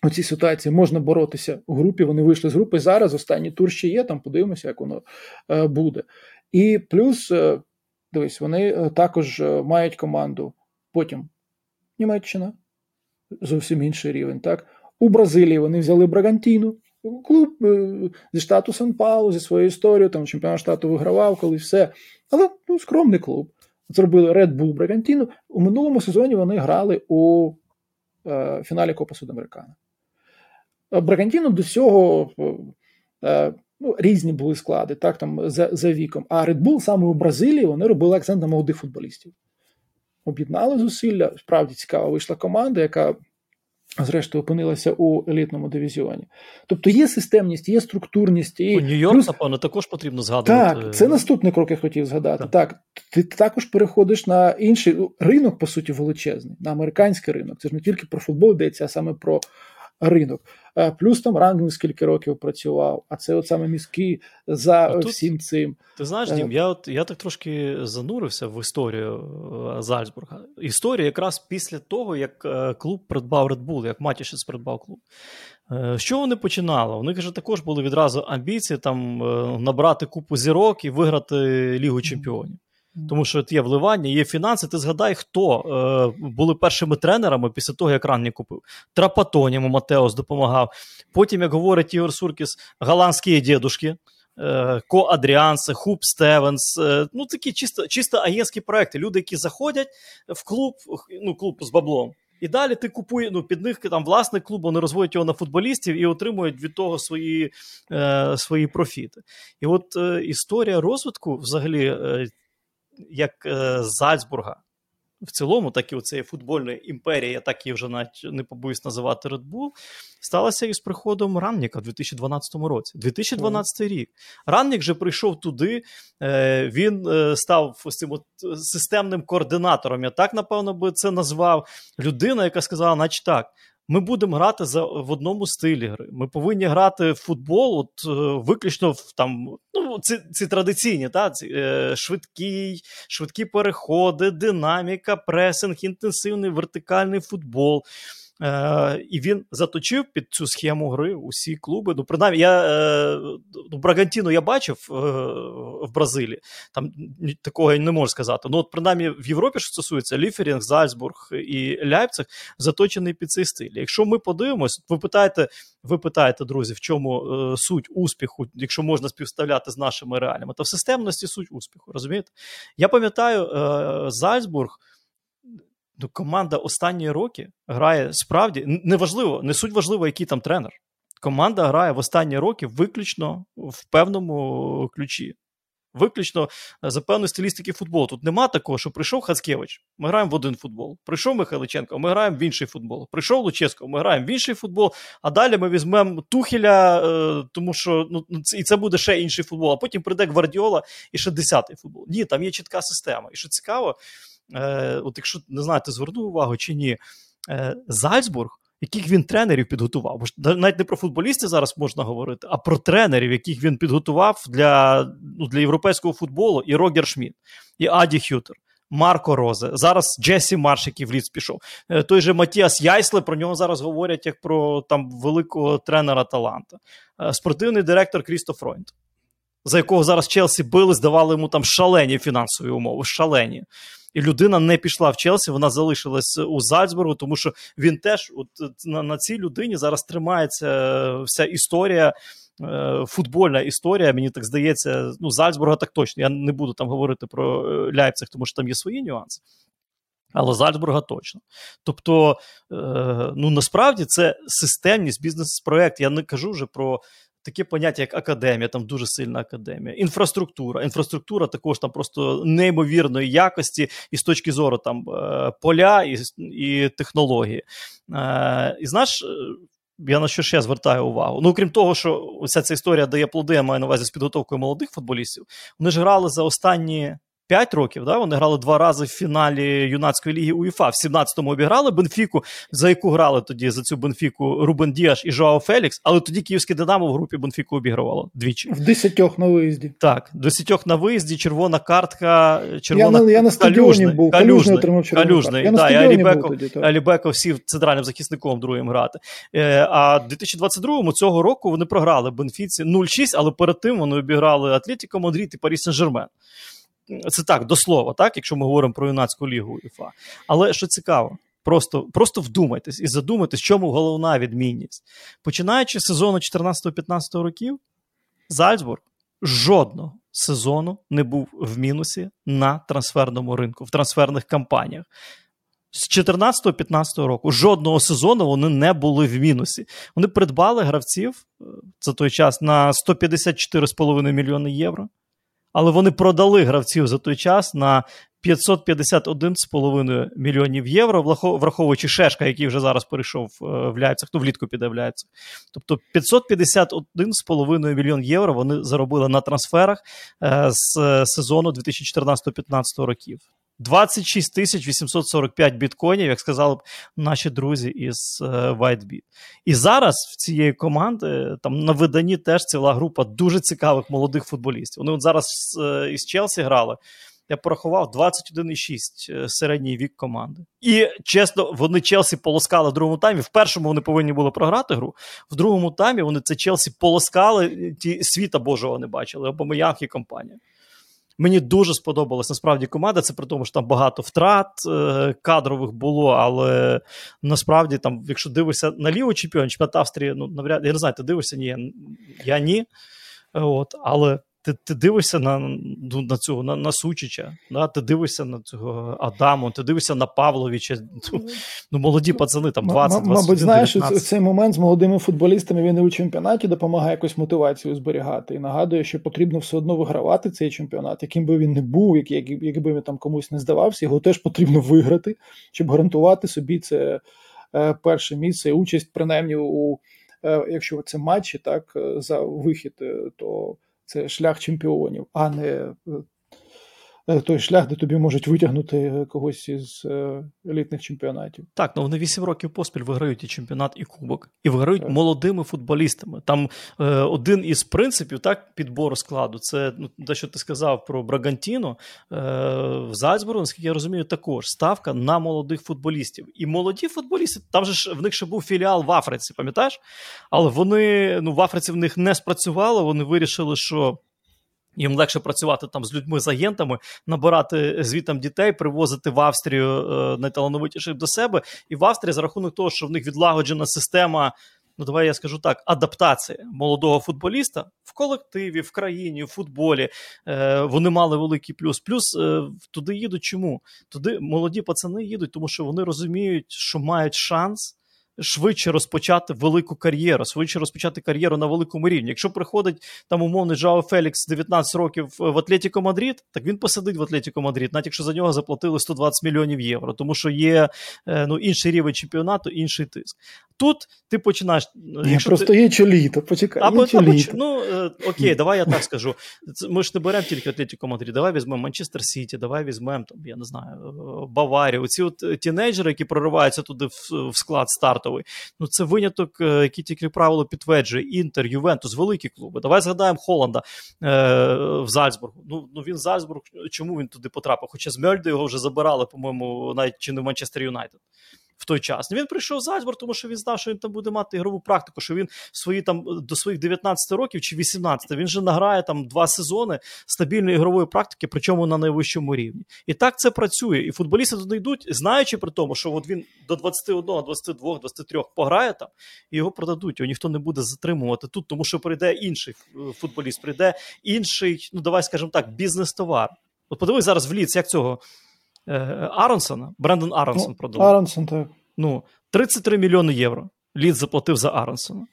у цій ситуації можна боротися у групі. Вони вийшли з групи. Зараз останній тур ще є, там подивимося, як воно е, буде. І плюс, е, дивись, вони також мають команду. Потім Німеччина, зовсім інший рівень. так. У Бразилії вони взяли Брагантіну, клуб зі штату Сан Паулу, зі своєю історією, там чемпіонат штату вигравав, коли все. Але ну, скромний клуб зробили Red Bull Bragantino. У минулому сезоні вони грали у е, фіналі Копа Судамерикана. Е, Брагантіно до цього е, ну, різні були склади, так, там, за за віком. А Red Bull саме у Бразилії вони робили акцент на молодих футболістів. Об'єднали зусилля. Справді цікава вийшла команда, яка Зрештою, опинилася у елітному дивізіоні. Тобто є системність, є структурність. І Нью-Йорк, Плюс... напевно, також потрібно згадувати. Так, це наступний крок, я хотів згадати. Так. так, ти також переходиш на інший ну, ринок, по суті, величезний, на американський ринок. Це ж не тільки про футбол йдеться, а саме про ринок. Е, плюс там Ранглін скільки років працював, а це от саме міський за а всім тут, цим. Ти знаєш, Дім, е, я от я так трошки занурився в історію е, Зальцбурга. Історія якраз після того, як клуб придбав Red Bull, як Матішець придбав клуб. Що вони починали? У них же також були відразу амбіції там набрати купу зірок і виграти Лігу Чемпіонів. Тому що є вливання, є фінанси. Ти згадай, хто е, були першими тренерами після того, як Ранні купив. Трапатонімо Матеос допомагав. Потім, як говорить Ігор Суркіс, голландські дідушки, е, Ко Адріансе, Хуб Стевенс. Е, ну такі чисто чисто агентські проекти. Люди, які заходять в клуб, ну клуб з баблом. І далі ти купуєш ну, під них там власник клубу, вони розводять його на футболістів і отримують від того свої е, свої профіти. І от е, історія розвитку, взагалі, е, як е, Зальцбурга. В цілому, так і у цієї футбольної імперії, я так її вже навіть не побоюсь називати Red Bull, сталося із приходом Ранніка в 2012 році. 2012 mm. рік. Раннік же прийшов туди, е, він е, став ось цим от системним координатором. Я так, напевно, би це назвав. Людина, яка сказала, наче так. Ми будемо грати за в одному стилі гри. Ми повинні грати в футбол, от е, виключно в там ну ці ці традиційні, та ці, е, швидкі, швидкі переходи, динаміка, пресинг, інтенсивний вертикальний футбол. Е, І він заточив під цю схему гри усі клуби. Ну, принаймні, я е, ну, Брагантіну я бачив е, в Бразилії. Там такого я не можу сказати. Ну, от принаймні в Європі, що стосується Ліферінг, Зальцбург і Ляйпциг, заточений під цей стиль. Якщо ми подивимось, ви питаєте, ви питаєте, друзі, в чому е, суть успіху, якщо можна співставляти з нашими реаліями, то в системності суть успіху. Розумієте? Я пам'ятаю, е, Зальцбург ну, команда останні роки грає справді неважливо, не суть важливо, який там тренер. Команда грає в останні роки виключно в певному ключі. Виключно за певної стилістики футболу. Тут нема такого, що прийшов Хацкевич, ми граємо в один футбол. Прийшов Михайличенко, ми граємо в інший футбол. Прийшов Луческо, ми граємо в інший футбол, а далі ми візьмемо Тухеля, е, тому що ну, і це буде ще інший футбол. А потім прийде Гвардіола і ще десятий футбол. Ні, там є чітка система. І що цікаво, Е, от Якщо не знаєте, звернув увагу чи ні, Е, Зальцбург, яких він тренерів підготував. Бо навіть не про футболістів зараз можна говорити, а про тренерів, яких він підготував для ну, для європейського футболу, і Рогер Шмідт, і Аді Хютер. Марко Розе, зараз Джесі Марш, який в ліц пішов. Е, той же Матіас Яйсле, про нього зараз говорять як про там великого тренера таланта. Е, спортивний директор Крістоф Фройнд, за якого зараз Челсі били, здавали йому там шалені фінансові умови. Шалені. І людина не пішла в Челсі, вона залишилась у Зальцбургу, тому що він теж от на, на цій людині зараз тримається вся історія. Е, футбольна історія, мені так здається, ну, Зальцбурга так точно. Я не буду там говорити про е, Ляйпциг, тому що там є свої нюанси. Але Зальцбурга точно. Тобто, е, ну насправді це системність бізнес-проект. Я не кажу вже про таке поняття, як академія, там дуже сильна академія, інфраструктура. Інфраструктура також там просто неймовірної якості, і з точки зору там поля і і технології. І знаєш, я на що ще звертаю увагу? Ну, крім того, що вся ця історія дає плоди, я маю на увазі з підготовкою молодих футболістів. Вони ж грали за останні 5 років. Да? Вони грали два рази в фіналі юнацької ліги УЄФА. В 17-му обіграли Бенфіку, за яку грали тоді за цю Бенфіку Рубен Діаш і Жоао Фелікс, але тоді Київське Динамо в групі Бенфіку обігрувало двічі. В десятьох на виїзді. Так, десятьох на виїзді, червона картка, червона Я на, я на стадіоні був, Калюжний отримав Калюжний, Я да, Алібеков, тоді. Алібеков сів центральним захисником другим грати. Е, а в 2022-му цього року вони програли Бенфіці 0-6, але перед тим вони обіграли Атлетіко Мадрид і Парі Сен-Жермен. Це так, до слова, так, якщо ми говоримо про юнацьку лігу УЄФА. Але що цікаво, просто просто вдумайтесь і задумайтесь, чому головна відмінність. Починаючи з сезону 14-15 років, Зальцбург жодного сезону не був в мінусі на трансферному ринку, в трансферних кампаніях. З 14-15 року жодного сезону вони не були в мінусі. Вони придбали гравців е, за той час на 154,5 мільйони євро але вони продали гравців за той час на 551,5 мільйонів євро, враховуючи Шешка, який вже зараз перейшов е, в Ляйпциг, ну влітку піде в Ляйпциг. Тобто 551,5 мільйон євро вони заробили на трансферах е, з сезону 2014-15 років. 26 тисяч 845 біткоїнів, як сказали б наші друзі із е, WhiteBit. І зараз в цієї команди там на виданні теж ціла група дуже цікавих молодих футболістів. Вони от зараз е, із Челсі грали. Я порахував 21,6 е, середній вік команди. І чесно, вони Челсі полоскали в другому таймі. В першому вони повинні були програти гру. В другому таймі вони це Челсі полоскали, ті світа Божого не бачили, або Моянг і компанія. Мені дуже сподобалась насправді команда. Це при тому, що там багато втрат е, кадрових було, але насправді, там, якщо дивишся на лівий чемпіон, чемпіонат Австрії, ну навряд я не знаю, ти дивишся? Ні, я ні. От, Але ти ти дивишся на ну, на цього на, на Сучича, да? ти дивишся на цього Адаму, ти дивишся на Павловича. Ну, ну молоді пацани там 20 21 Мабуть, знаєш, 19. цей момент з молодими футболістами він і у чемпіонаті допомагає якусь мотивацію зберігати і нагадує, що потрібно все одно вигравати цей чемпіонат, яким би він не був, якби він там комусь не здавався, його теж потрібно виграти, щоб гарантувати собі це е, перше місце і участь, принаймні у е, якщо це матчі, так е, за вихід, то це шлях чемпіонів, а не е, той шлях, де тобі можуть витягнути е, когось із е, елітних чемпіонатів. Так, ну вони 8 років поспіль виграють і чемпіонат, і кубок, і виграють так. молодими футболістами. Там е, один із принципів так підбору складу. Це ну, те, що ти сказав про Брагантіно е, в Зальцбургу, наскільки я розумію, також ставка на молодих футболістів. І молоді футболісти, там же ж в них ще був філіал в Африці, пам'ятаєш? Але вони ну в Африці в них не спрацювало. Вони вирішили, що. Їм легше працювати там з людьми, з агентами, набирати звітом дітей, привозити в Австрію е, найталановитіших до себе. І в Австрії за рахунок того, що в них відлагоджена система, ну давай я скажу так, адаптації молодого футболіста в колективі, в країні, в футболі. Е, Вони мали великий плюс. Плюс е, туди їдуть. Чому? Туди молоді пацани їдуть, тому що вони розуміють, що мають шанс швидше розпочати велику кар'єру, швидше розпочати кар'єру на великому рівні. Якщо приходить там умовний Жао Фелікс 19 років в Атлетіко Мадрид, так він посидить в Атлетіко Мадрид, навіть якщо за нього заплатили 120 мільйонів євро, тому що є е, ну, інший рівень чемпіонату, інший тиск. Тут ти починаєш. Ні, Просто ти... є чоліто, почекай. Або, є чоліто. Ну, е, окей, давай я так скажу. Ми ж не беремо тільки Атлетіко Мадрид, давай візьмемо Манчестер Сіті, давай візьмемо, там, я не знаю, е, Баварію. Оці от е, тінейджери, які прориваються туди в, в склад стартовий. Ну, це виняток, який тільки правило підтверджує. Інтер, Ювентус, великі клуби. Давай згадаємо Холланда е, в Зальцбургу. Ну, ну він Зальцбург, чому він туди потрапив? Хоча з Мельди його вже забирали, по-моєму, навіть чи не в Манчестер Юнайтед в той час. Він прийшов в Зальцбург, тому що він знав, що він там буде мати ігрову практику, що він свої там до своїх 19 років чи 18 він же награє там два сезони стабільної ігрової практики, причому на найвищому рівні. І так це працює. І футболісти туди йдуть, знаючи при тому, що от він до 21, 22, 23 пограє там, і його продадуть. Його ніхто не буде затримувати тут, тому що прийде інший футболіст, прийде інший, ну давай скажемо так, бізнес-товар. От подивись зараз в ліц, як цього Е, Аронсона, Брендон Аронсон ну, продав. Аронсон, так. Ну, 33 мільйони євро. Лід заплатив за Аронсона.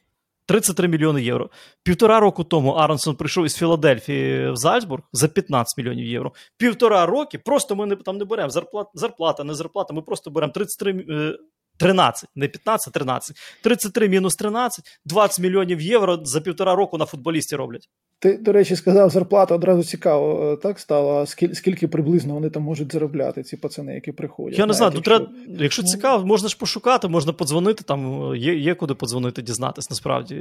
33 мільйони євро. Півтора року тому Аронсон прийшов із Філадельфії в Зальцбург за 15 мільйонів євро. Півтора роки просто ми не, там не беремо зарплата, зарплата, не зарплата. Ми просто беремо 33 13, не 15, 13. 33 мінус 13, 20 мільйонів євро за півтора року на футболісті роблять. Ти, до речі, сказав, зарплата одразу цікаво е, так стало. Скільки, скільки приблизно вони там можуть заробляти, ці пацани, які приходять? Я не знаю, якщо... треба, якщо ну... цікаво, можна ж пошукати, можна подзвонити, там є є куди подзвонити, дізнатись, насправді.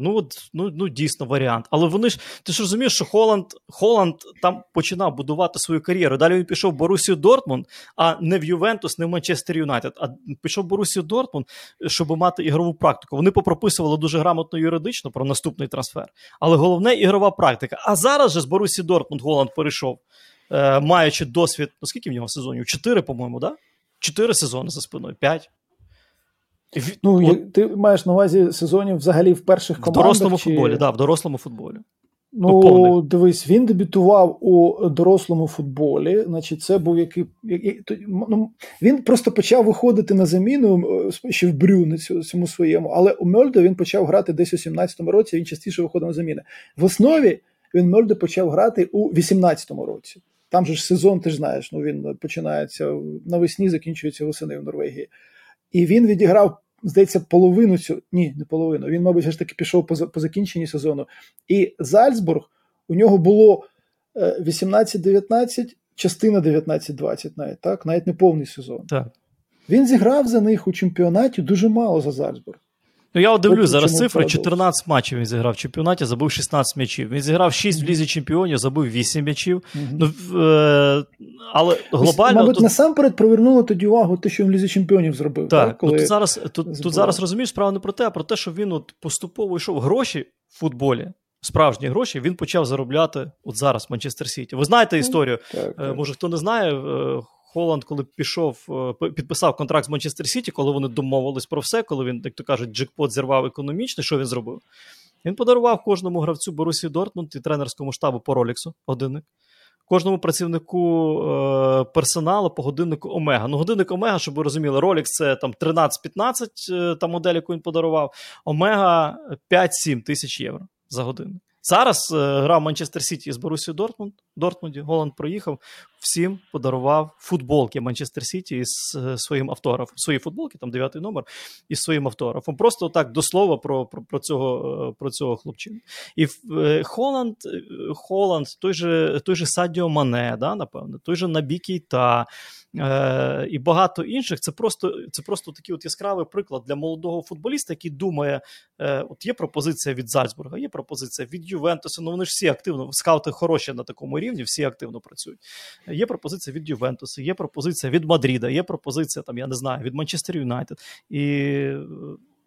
Ну, от, ну, ну дійсно варіант. Але вони ж, ти ж розумієш, що Холланд Холланд там починав будувати свою кар'єру. Далі він пішов в Борусію Дортмунд, а не в Ювентус, не в Манчестер Юнайтед, а пішов в Борусію Дортмунд, щоб мати ігрову практику. Вони попрописували дуже грамотно юридично про наступний трансфер. Але головне ігрове ігрова практика. А зараз же з Борусі Дортмунд Голланд перейшов, е, маючи досвід, ну скільки в нього сезонів? Чотири, по-моєму, да? Чотири сезони за спиною, п'ять. Ну, От, ти маєш на увазі сезонів взагалі в перших командах? В дорослому чи... футболі, так, да, в дорослому футболі. Ну, ну дивись, він дебютував у дорослому футболі. Значить, це був який. ну, Він просто почав виходити на заміну е, ще в Брю цьому своєму, але у Мельде він почав грати десь у 17-му році, він частіше виходив на заміни. В основі він Мельде почав грати у 18-му році. Там же ж сезон, ти ж знаєш, ну він починається навесні, закінчується восени в Норвегії. І він відіграв здається, половину цю ні, не половину. Він, мабуть, все ж таки пішов по по закінченні сезону. І Зальцбург у нього було 18-19, е, частина 19-20, навіть так, навіть не повний сезон. Так. Він зіграв за них у чемпіонаті дуже мало за Зальцбург. Ну, я дивлюсь зараз цифри: 14 матчів він зіграв в чемпіонаті, забив 16 м'ячів. Він зіграв 6 в лізі чемпіонів, забив 8 м'ячів. Mm-hmm. Ну, е- Але глобально. Мабуть, тут... насамперед привернуло тоді увагу те, що він в лізі чемпіонів зробив. Так, так? Коли ну, тут зараз тут, тут зараз розумієш справа не про те, а про те, що він от поступово йшов гроші в футболі. Справжні гроші він почав заробляти от зараз в Манчестер Сіті. Ви знаєте ну, історію? Так, е, так. Може, хто не знає, е, Холланд, коли пішов, е, підписав контракт з Манчестер Сіті, коли вони домовились про все, коли він, як то кажуть, джекпот зірвав економічний, що він зробив? Він подарував кожному гравцю Борусі Дортмунд і тренерському штабу по Роліксу годинник. Кожному працівнику е, персоналу по годиннику Омега. Ну, годинник Омега, щоб ви розуміли, Rolex це там 13-15 е, та модель, яку він подарував. Омега 5-7 тисяч євро за годинник. Зараз е, грав Манчестер Сіті з Борусією Дортмунд. Дортмунді Голланд проїхав, всім подарував футболки Манчестер Сіті із е, своїм автографом. Свої футболки, там дев'ятий номер, із своїм автографом. Просто так до слова про про, про цього е, про цього хлопчину. І е, Холланд, е, Холланд, той же той же Садіо Мане, да, напевно, той же Набі Кейта, е, і багато інших. Це просто це просто такий от яскравий приклад для молодого футболіста, який думає: е, от є пропозиція від Зальцбурга, є пропозиція від Ювентуса. Ну вони ж всі активно, скаути хороші на такому рівні, всі активно працюють. Є пропозиція від Ювентуса, є пропозиція від Мадріда, є пропозиція там, я не знаю, від Манчестер Юнайтед. І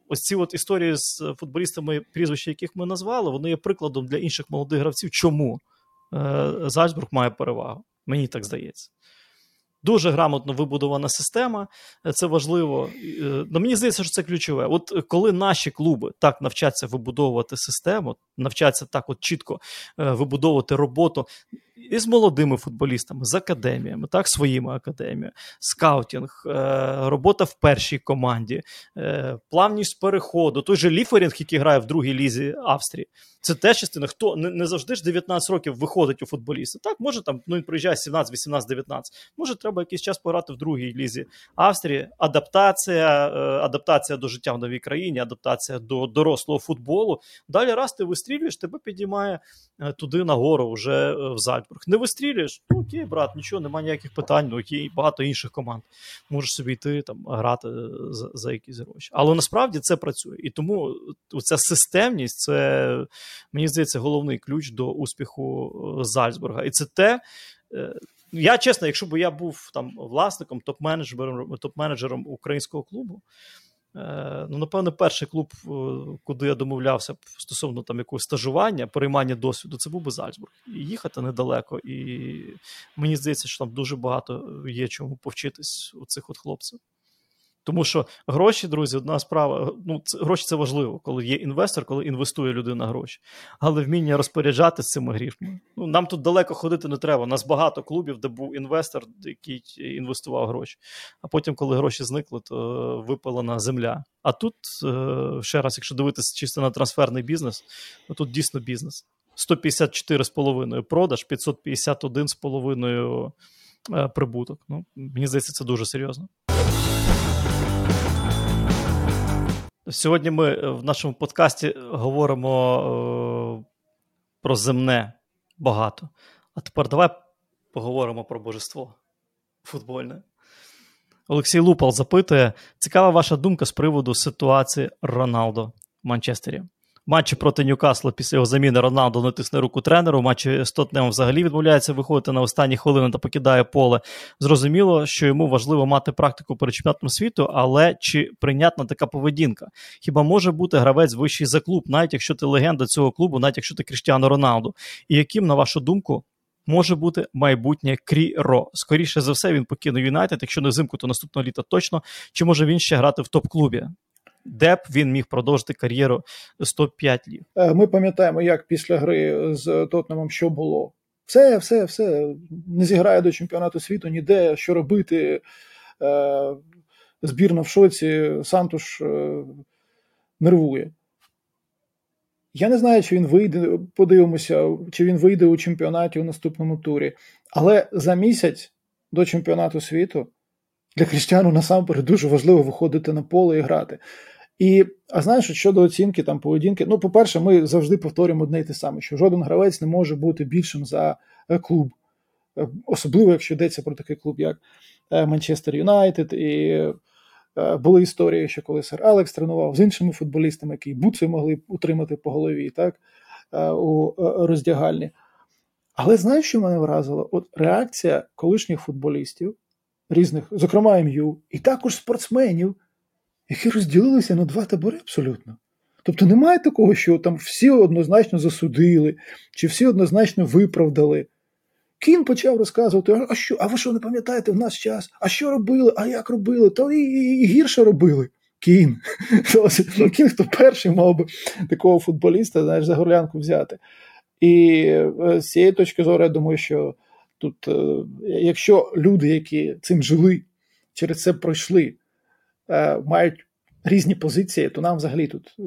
ось ці от історії з футболістами, прізвища яких ми назвали, вони є прикладом для інших молодих гравців. Чому е, Зальцбург має перевагу? Мені так здається. Дуже грамотно вибудована система, це важливо. Е, ну, Мені здається, що це ключове. От коли наші клуби так навчаться вибудовувати систему, навчаться так от чітко е, вибудовувати роботу і з молодими футболістами, з академіями, так, своїми академіями, скаутінг, е, робота в першій команді, е, плавність переходу, той же Ліферінг, який грає в другій лізі Австрії. Це теж частина. Хто не, завжди ж 19 років виходить у футболіста. Так, може там ну він приїжджає 17, 18, 19. Може, треба якийсь час пограти в другій лізі Австрії. Адаптація, е, адаптація до життя в новій країні, адаптація до дорослого футболу. Далі раз ти вистрілюєш, тебе підіймає туди нагору, вже в Зальцбург. Не вистрілюєш? Ну окей, брат, нічого, немає ніяких питань. Ну окей, багато інших команд. Можеш собі йти там грати за, за якісь гроші. Але насправді це працює. І тому ця системність це мені здається, головний ключ до успіху е, Зальцбурга. І це те. Е, я чесно, якщо б я був там власником, топ-менеджером топ-менеджером українського клубу, е, ну, напевно, перший клуб, куди я домовлявся стосовно там якогось стажування, переймання досвіду, це був би Зальцбург. І їхати недалеко. І мені здається, що там дуже багато є чому повчитись у цих от хлопців. Тому що гроші, друзі, одна справа. Ну, це, гроші це важливо, коли є інвестор, коли інвестує людина гроші. Але вміння розпоряджатися цими грішми. Ну, нам тут далеко ходити не треба. У нас багато клубів, де був інвестор, який інвестував гроші. А потім, коли гроші зникли, то випалена земля. А тут, е, ще раз, якщо дивитися чисто на трансферний бізнес, то тут дійсно бізнес. 154,5 продаж, 551,5 е, прибуток. Ну, Мені здається, це дуже серйозно. Сьогодні ми е, в нашому подкасті говоримо е, про земне багато. А тепер давай поговоримо про божество футбольне. Олексій Лупал запитує: цікава ваша думка з приводу ситуації Роналдо в Манчестері матчі проти Ньюкасла після його заміни Роналдо натисне руку тренеру. Матчі з Тотнемом взагалі відмовляється виходити на останні хвилини та покидає поле. Зрозуміло, що йому важливо мати практику перед чемпіонатом світу, але чи прийнятна така поведінка? Хіба може бути гравець вищий за клуб, навіть якщо ти легенда цього клубу, навіть якщо ти Кріштіано Роналду? І яким, на вашу думку, може бути майбутнє Кріро. Скоріше за все, він покине Юнайтед, якщо не взимку, то наступного літа точно. Чи може він ще грати в топ-клубі? Де б він міг продовжити кар'єру 105 літ. Е, ми пам'ятаємо, як після гри з Тотнемом що було. Все, все, все не зіграє до чемпіонату світу ніде, що робити. Е, збірна в шоці, Сантуш е, нервує. Я не знаю, чи він вийде, подивимося, чи він вийде у чемпіонаті у наступному турі. Але за місяць до чемпіонату світу для Крістіану насамперед дуже важливо виходити на поле і грати. І а знаєш, щодо оцінки там поведінки, ну, по-перше, ми завжди повторюємо одне й те саме, що жоден гравець не може бути більшим за е, клуб, е, особливо якщо йдеться про такий клуб, як е, Манчестер Юнайтед. І були історії, що коли сер Алекс тренував з іншими футболістами, які буци могли утримати по голові, так, у роздягальні. Але знаєш, що мене вразило? От реакція колишніх футболістів різних, зокрема МЮ, і також спортсменів які розділилися на два табори абсолютно. Тобто немає такого, що там всі однозначно засудили, чи всі однозначно виправдали. Кін почав розказувати, а що, а ви що не пам'ятаєте в наш час? А що робили, а як робили? То і, і, і гірше робили. Кін. Ну, Кін, хто перший мав би такого футболіста, знаєш, за горлянку взяти. І е, з цієї точки зору, я думаю, що тут, е, якщо люди, які цим жили, через це пройшли, мають різні позиції, то нам взагалі тут е,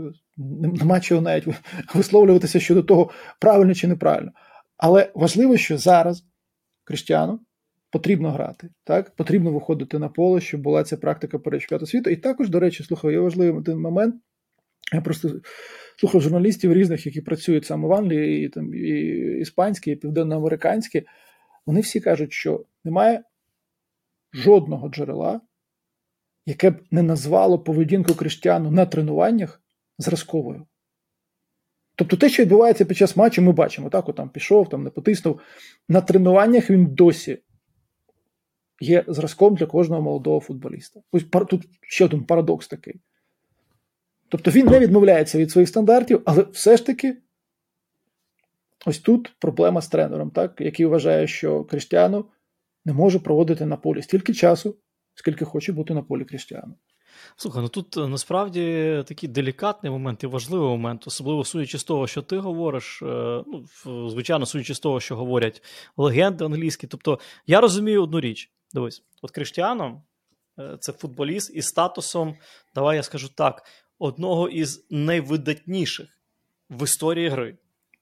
нема чого навіть висловлюватися щодо того, правильно чи неправильно. Але важливо, що зараз Кріштіану потрібно грати, так? потрібно виходити на поле, щоб була ця практика перед світу. І також, до речі, слухав, є важливий один момент. Я просто слухав журналістів різних, які працюють саме в Англії, і там і іспанські, і південноамериканські. Вони всі кажуть, що немає жодного джерела яке б не назвало поведінку Криштіану на тренуваннях зразковою. Тобто те, що відбувається під час матчу, ми бачимо, так, там пішов, там не потиснув. На тренуваннях він досі є зразком для кожного молодого футболіста. Ось тут ще один парадокс такий. Тобто він не відмовляється від своїх стандартів, але все ж таки ось тут проблема з тренером, так, який вважає, що Криштіану не може проводити на полі стільки часу, скільки хоче бути на полі Крістіану. Слухай, ну тут е, насправді такий делікатний момент і важливий момент, особливо судячи з того, що ти говориш. Е, ну, звичайно, судячи з того, що говорять легенди англійські. Тобто, я розумію одну річ. Дивись, от Криштіано е, це футболіст із статусом, давай я скажу так, одного із найвидатніших в історії гри.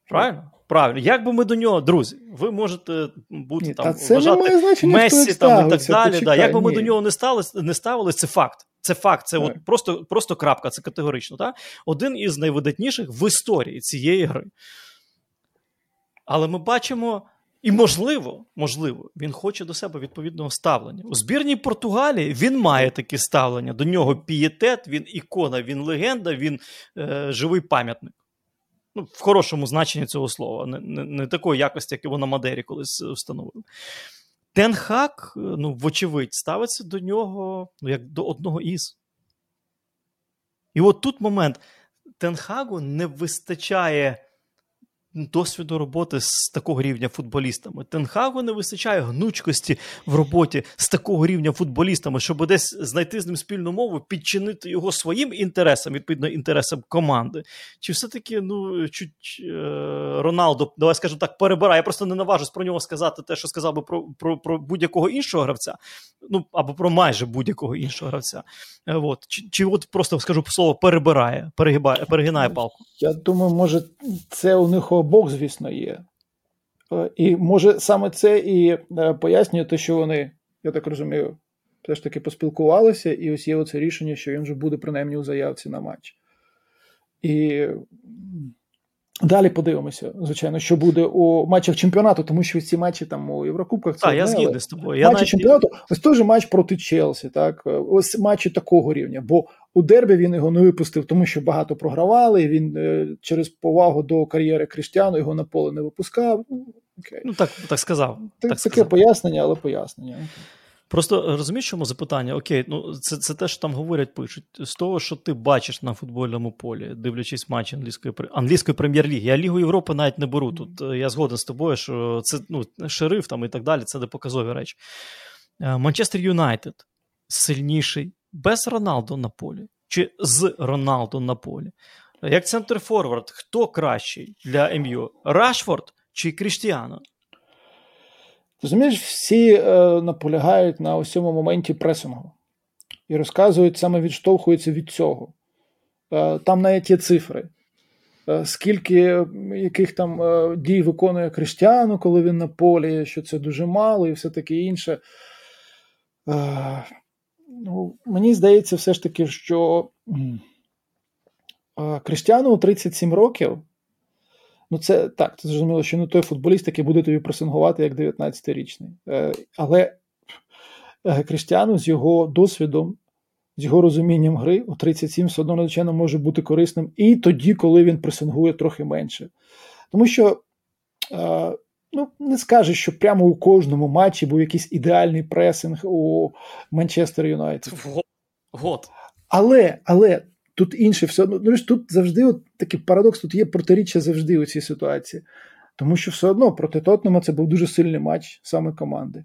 Правильно? Правильно. Як би ми до нього, друзі, ви можете бути ні, там це вважати не Мессі там і так далі. Почекай, да. Як би ми ні. до нього не стали, не ставились, це факт. Це факт, це Так. от просто, просто крапка, це категорично. Так? Один із найвидатніших в історії цієї гри. Але ми бачимо, і можливо, можливо, він хоче до себе відповідного ставлення. У збірній Португалії він має таке ставлення. До нього пієтет, він ікона, він легенда, він е, живий пам'ятник. Ну, в хорошому значенні цього слова, не, не, не такої якості, як його на Мадері колись е, встановили. Тенхак, ну, вочевидь, ставиться до нього ну, як до одного із. І от тут момент. Тенхагу не вистачає досвіду роботи з такого рівня футболістами. Тенхагу не вистачає гнучкості в роботі з такого рівня футболістами, щоб десь знайти з ним спільну мову, підчинити його своїм інтересам, відповідно, інтересам команди. Чи все-таки ну, чуть е, Роналдо, давай скажемо так, перебирає. Я просто не наважусь про нього сказати те, що сказав би про, про, про будь-якого іншого гравця, ну або про майже будь-якого іншого гравця. Е, от. Чи, чи от просто скажу слово перебирає, перегибає, перегинає палку. Я думаю, може, це у них обох, звісно, є. Е, І може саме це і е, пояснює те, що вони, я так розумію, все ж таки поспілкувалися, і ось є оце рішення, що він вже буде принаймні у заявці на матч. І далі подивимося, звичайно, що буде у матчах чемпіонату, тому що ці матчі там у Єврокубках це Так, я згідний з тобою. Я матчі навіть... чемпіонату, ось той же матч проти Челсі, так ось матчі такого рівня. Бо у Дербі він його не випустив, тому що багато програвали. Він е, через повагу до кар'єри Криштіану його на поле не випускав. Ну, окей. Ну, так, так сказав. Так, так таке сказав. пояснення, але пояснення. Просто е, розумієш, чому запитання? Окей, ну це, це те, що там говорять, пишуть. З того, що ти бачиш на футбольному полі, дивлячись матчі англійської англійської прем'єр-ліги. Я Лігу Європи навіть не беру. Тут е, я згоден з тобою, що це ну, шериф там і так далі, це не показові речі. Е, Манчестер Юнайтед сильніший без Роналду на полі чи з Роналду на полі. Як центр форвард, хто кращий для МЮ? Рашфорд чи Кріштіано? Розумієш, всі е, наполягають на ось цьому моменті пресингу і розказують, саме відштовхуються від цього. Е, там навіть є цифри. Е, скільки яких там е, дій виконує Криштіану, коли він на полі, що це дуже мало і все таке інше. Е, ну, мені здається, все ж таки, що Криштіану у 37 років. Ну, це так, це зрозуміло, що не той футболіст, який буде тобі пресингувати як 19-річний. Е, але е, Криштіану з його досвідом, з його розумінням гри у 37 все одно надзвичайно може бути корисним і тоді, коли він пресингує трохи менше. Тому що е, ну, не скажеш, що прямо у кожному матчі був якийсь ідеальний пресинг у Манчестер Юнайтед. Год. Але, але тут інше все одно. Ну, тут завжди от такий парадокс, тут є протиріччя завжди у цій ситуації. Тому що все одно проти Тотнема це був дуже сильний матч саме команди.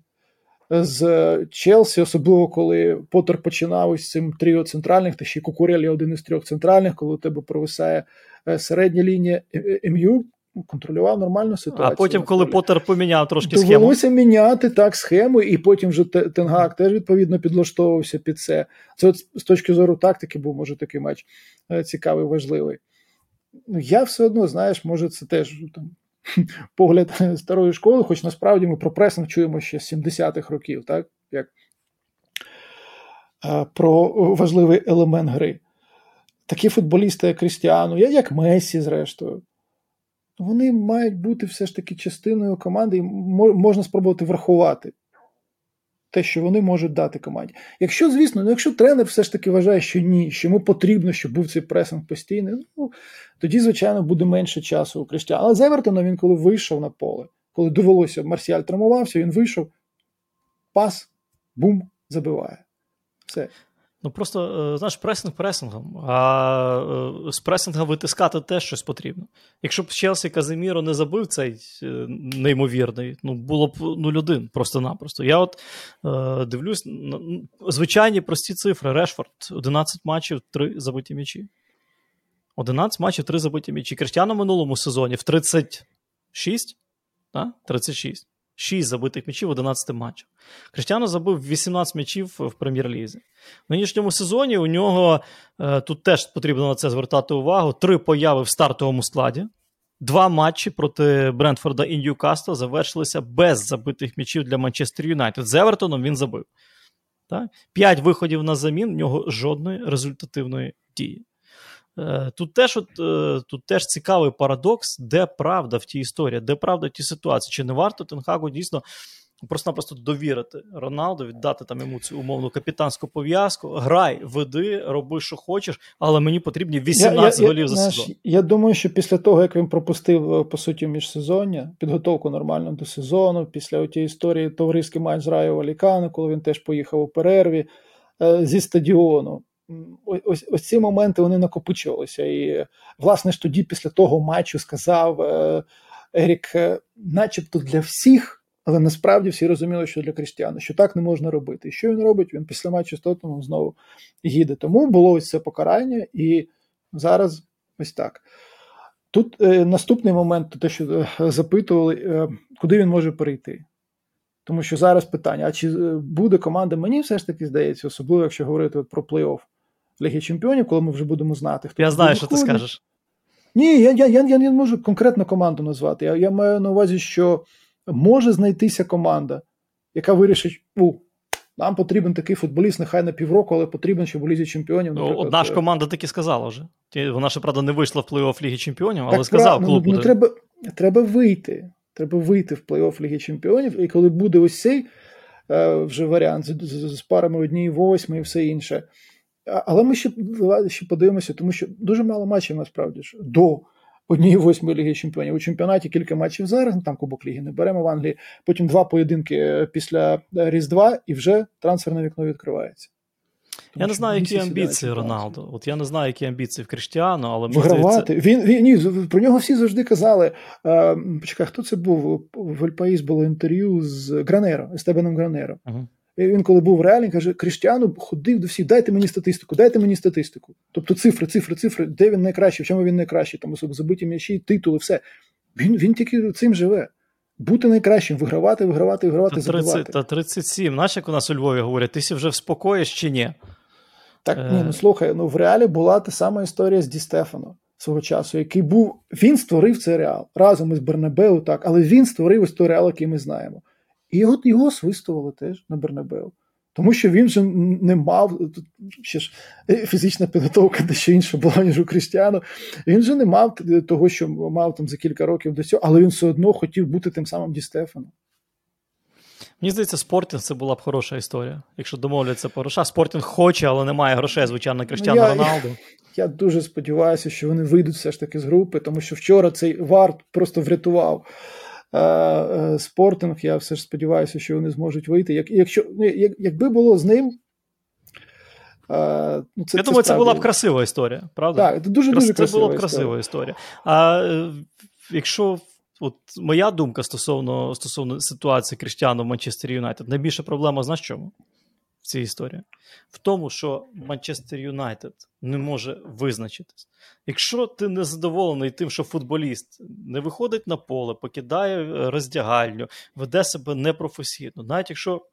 З Челсі, особливо коли Поттер починав із цим тріо центральних, та ще Кукурелі один із трьох центральних, коли у тебе провисає е, середня лінія Е, е, МЮ, контролював нормальну ситуацію. А потім, коли. Поттер поміняв трошки схему. Довелося міняти так схему, і потім вже Тенгак теж відповідно підлаштовувався під це. Це от з точки зору тактики був, може, такий матч е, цікавий, важливий. Ну, я все одно, знаєш, може, це теж там, погляд старої школи, хоч насправді ми про пресинг чуємо ще з 70-х років, так? Як е, про важливий елемент гри. Такі футболісти, як Крістіану, як Месі, зрештою вони мають бути все ж таки частиною команди, і можна спробувати врахувати те, що вони можуть дати команді. Якщо, звісно, ну якщо тренер все ж таки вважає, що ні, що йому потрібно, щоб був цей пресинг постійний, ну тоді, звичайно, буде менше часу у Крістіана. Але з він коли вийшов на поле, коли довелося, Марсіаль травмувався, він вийшов, пас, бум, забиває. Все. Ну просто, е, знаєш, пресинг пресингом, а е, з пресинга витискати теж щось потрібно. Якщо б Челсі Казиміро не забив цей е, неймовірний, ну було б 0-1 просто-напросто. Я от дивлюсь, звичайні прості цифри. Решфорд 11 матчів, 3 забиті м'ячі. 11 матчів, 3 забиті м'ячі. Криштиану минулому сезоні в 36, так? 36. 6 забитих м'ячів в 11 матчах. Криштиану забив 18 м'ячів в прем'єр-лізі. В нинішньому сезоні у нього е, тут теж потрібно на це звертати увагу: три появи в стартовому складі. Два матчі проти Брентфорда і Ньюкасла завершилися без забитих м'ячів для Манчестер Юнайтед. З Евертоном він забив. Так? П'ять виходів на замін, в нього жодної результативної дії. Е, тут теж от, е, тут теж цікавий парадокс, де правда в тій історії, де правда в тій ситуації. Чи не варто Тенхагу дійсно просто-напросто довірити Роналду, віддати там йому цю умовну капітанську пов'язку. Грай, веди, роби, що хочеш, але мені потрібні 18 я, я, голів я, за знаєш, сезон. Я думаю, що після того, як він пропустив е, по суті міжсезоння, підготовку нормально до сезону, після тієї історії товариський матч з Раю Валікану, коли він теж поїхав у перерві зі стадіону ось ось ці моменти вони накопичувалися. І, власне ж тоді, після того матчу, сказав е, Ерік, е, начебто для всіх, але насправді всі розуміли, що для Крістіана, що так не можна робити. І що він робить? Він після матчу з Тоттеном знову їде. Тому було ось це покарання, і зараз ось так. Тут е, наступний момент, те, що е, запитували, е, куди він може перейти. Тому що зараз питання: а чи буде команда, мені все ж таки здається, особливо якщо говорити про плей-офф Ліги Чемпіонів, коли ми вже будемо знати, хто я знаю, що ти скажеш. Ні, я я, я, я не можу конкретну команду назвати. Я я маю на увазі, що може знайтися команда, яка вирішить, у, нам потрібен такий футболіст, нехай на півроку, але потрібен, щоб у Лізі Чемпіонів. Ну, Одна ж е, команда таки сказала вже. Вона ж, правда, не вийшла в плей-офф Ліги Чемпіонів, але так, сказав ну, клуб. Ну, треба, треба вийти. Треба вийти в плей-офф Ліги Чемпіонів, і коли буде ось цей е, вже варіант з, з, з парами однієї восьми і все інше. Але ми ще ще подивимося, тому що дуже мало матчів насправді ж до однієї восьмої ліги чемпіонів. У чемпіонаті кілька матчів зараз, ну, там Кубок Ліги не беремо в Англії, потім два поєдинки е, після е, Різдва, і вже трансферне вікно відкривається. Тому я не знаю, які амбіції Роналду. От я не знаю, які амбіції в Кріштіану, але Вигравати. Він, він ні, про нього всі завжди казали. Е, почекай, хто це був? В El País було інтерв'ю з Гранеро, з Естебаном Гранеро. Він, коли був реалі, каже: Кріштіану ходив до всіх, дайте мені статистику, дайте мені статистику. Тобто цифри, цифри, цифри, де він найкращий, в чому він найкращий, там особливо забиті м'ячі, титули, все. Він він тільки цим живе. Бути найкращим, вигравати, вигравати, вигравати, та 30, забивати. Та 37, наче як у нас у Львові говорять, ти вже вспокоїш чи ні? Так, е... ні, ну слухай, ну в реалі була та сама історія з Ді Стефано свого часу, який був. Він створив цей реал разом із Бернабеу, так, але він створив ось той реал, який ми знаємо. І його його свистували теж на Бернабеу. Тому що він же не мав тут ще ж е, фізична підготовка дещо інша була, ніж у Крістіану. Він же не мав того, що мав там за кілька років до цього, але він все одно хотів бути тим самим Ді Стефаном. Мені здається, Спортінг це була б хороша історія. Якщо домовляться по грошах. Спортінг хоче, але немає грошей, звичайно, Крістіану ну, Роналду. Я, я дуже сподіваюся, що вони вийдуть все ж таки з групи, тому що вчора цей VAR просто врятував. Е, е, спортинг. Я все ж сподіваюся, що вони зможуть вийти. Як, якщо, ну, як, Якби було з ним. Uh, ну, це, Я це думаю, це була б красива історія, правда? Так, дуже дуже Це була б красива історія. А якщо от моя думка стосовно стосовно ситуації Кріштіану в Манчестері Юнайтед, найбільша проблема знаєш чому? Цій історії? В тому, що Манчестер Юнайтед не може визначитись. Якщо ти не задоволений тим, що футболіст не виходить на поле, покидає е, роздягальню, веде себе непрофесійно, навіть якщо.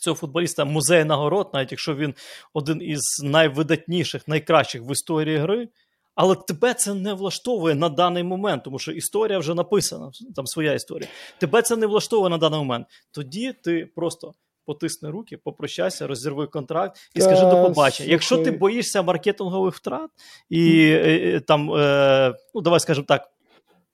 Цього футболіста музей нагород, навіть якщо він один із найвидатніших, найкращих в історії гри, але тебе це не влаштовує на даний момент, тому що історія вже написана, там своя історія. Тебе це не влаштовує на даний момент. Тоді ти просто потисни руки, попрощайся, розірви контракт і скажи до побачення. Якщо ти боїшся маркетингових втрат і mm. там, е, ну давай скажемо так,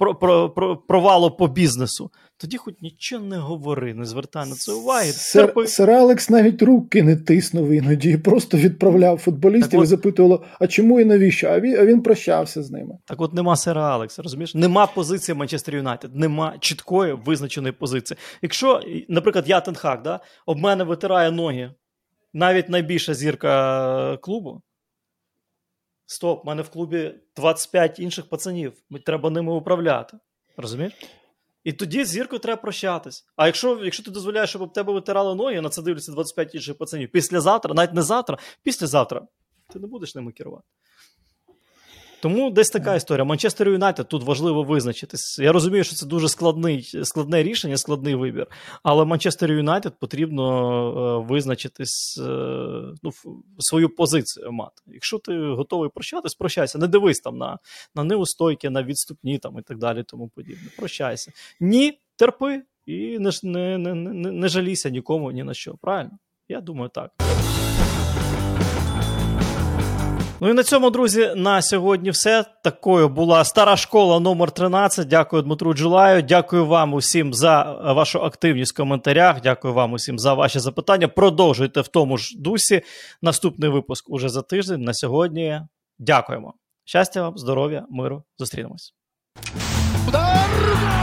про, про, про, провалу по бізнесу, тоді хоч нічого не говори, не звертай на це уваги. Сер, Сер Алекс навіть руки не тиснув іноді, просто відправляв футболістів от, і запитувало, а чому і навіщо? А він а він прощався з ними. Так от нема Сера Алекса, розумієш? Нема позиції Манчестер Юнайтед, нема чіткої визначеної позиції. Якщо, наприклад, я Тенхак, да, об мене витирає ноги навіть найбільша зірка клубу. Стоп, в мене в клубі 25 інших пацанів. Треба ними управляти. Розумієш? І тоді з зіркою треба прощатись. А якщо якщо ти дозволяєш, щоб об тебе витирали ноги, на це дивляться 25 інших пацанів, післязавтра, навіть не завтра, післязавтра, ти не будеш ними керувати. Тому десь така історія. Манчестер Юнайтед тут важливо визначитись. Я розумію, що це дуже складний, складне рішення, складний вибір. Але Манчестер Юнайтед потрібно е, визначитись е, ну, свою позицію мати. Якщо ти готовий прощатись, прощайся. Не дивись там на на неустойки, на відступні там і так далі. Тому подібне. Прощайся. Ні, терпи і не, не, не, не, не жалійся нікому ні на що. Правильно? Я думаю, так. Ну і на цьому, друзі, на сьогодні все. Такою була стара школа номер 13 Дякую Дмитру Джулаю. Дякую вам усім за вашу активність в коментарях. Дякую вам усім за ваші запитання. Продовжуйте в тому ж дусі. Наступний випуск уже за тиждень. На сьогодні дякуємо. Щастя вам, здоров'я, миру. Зустрінемось. Удар!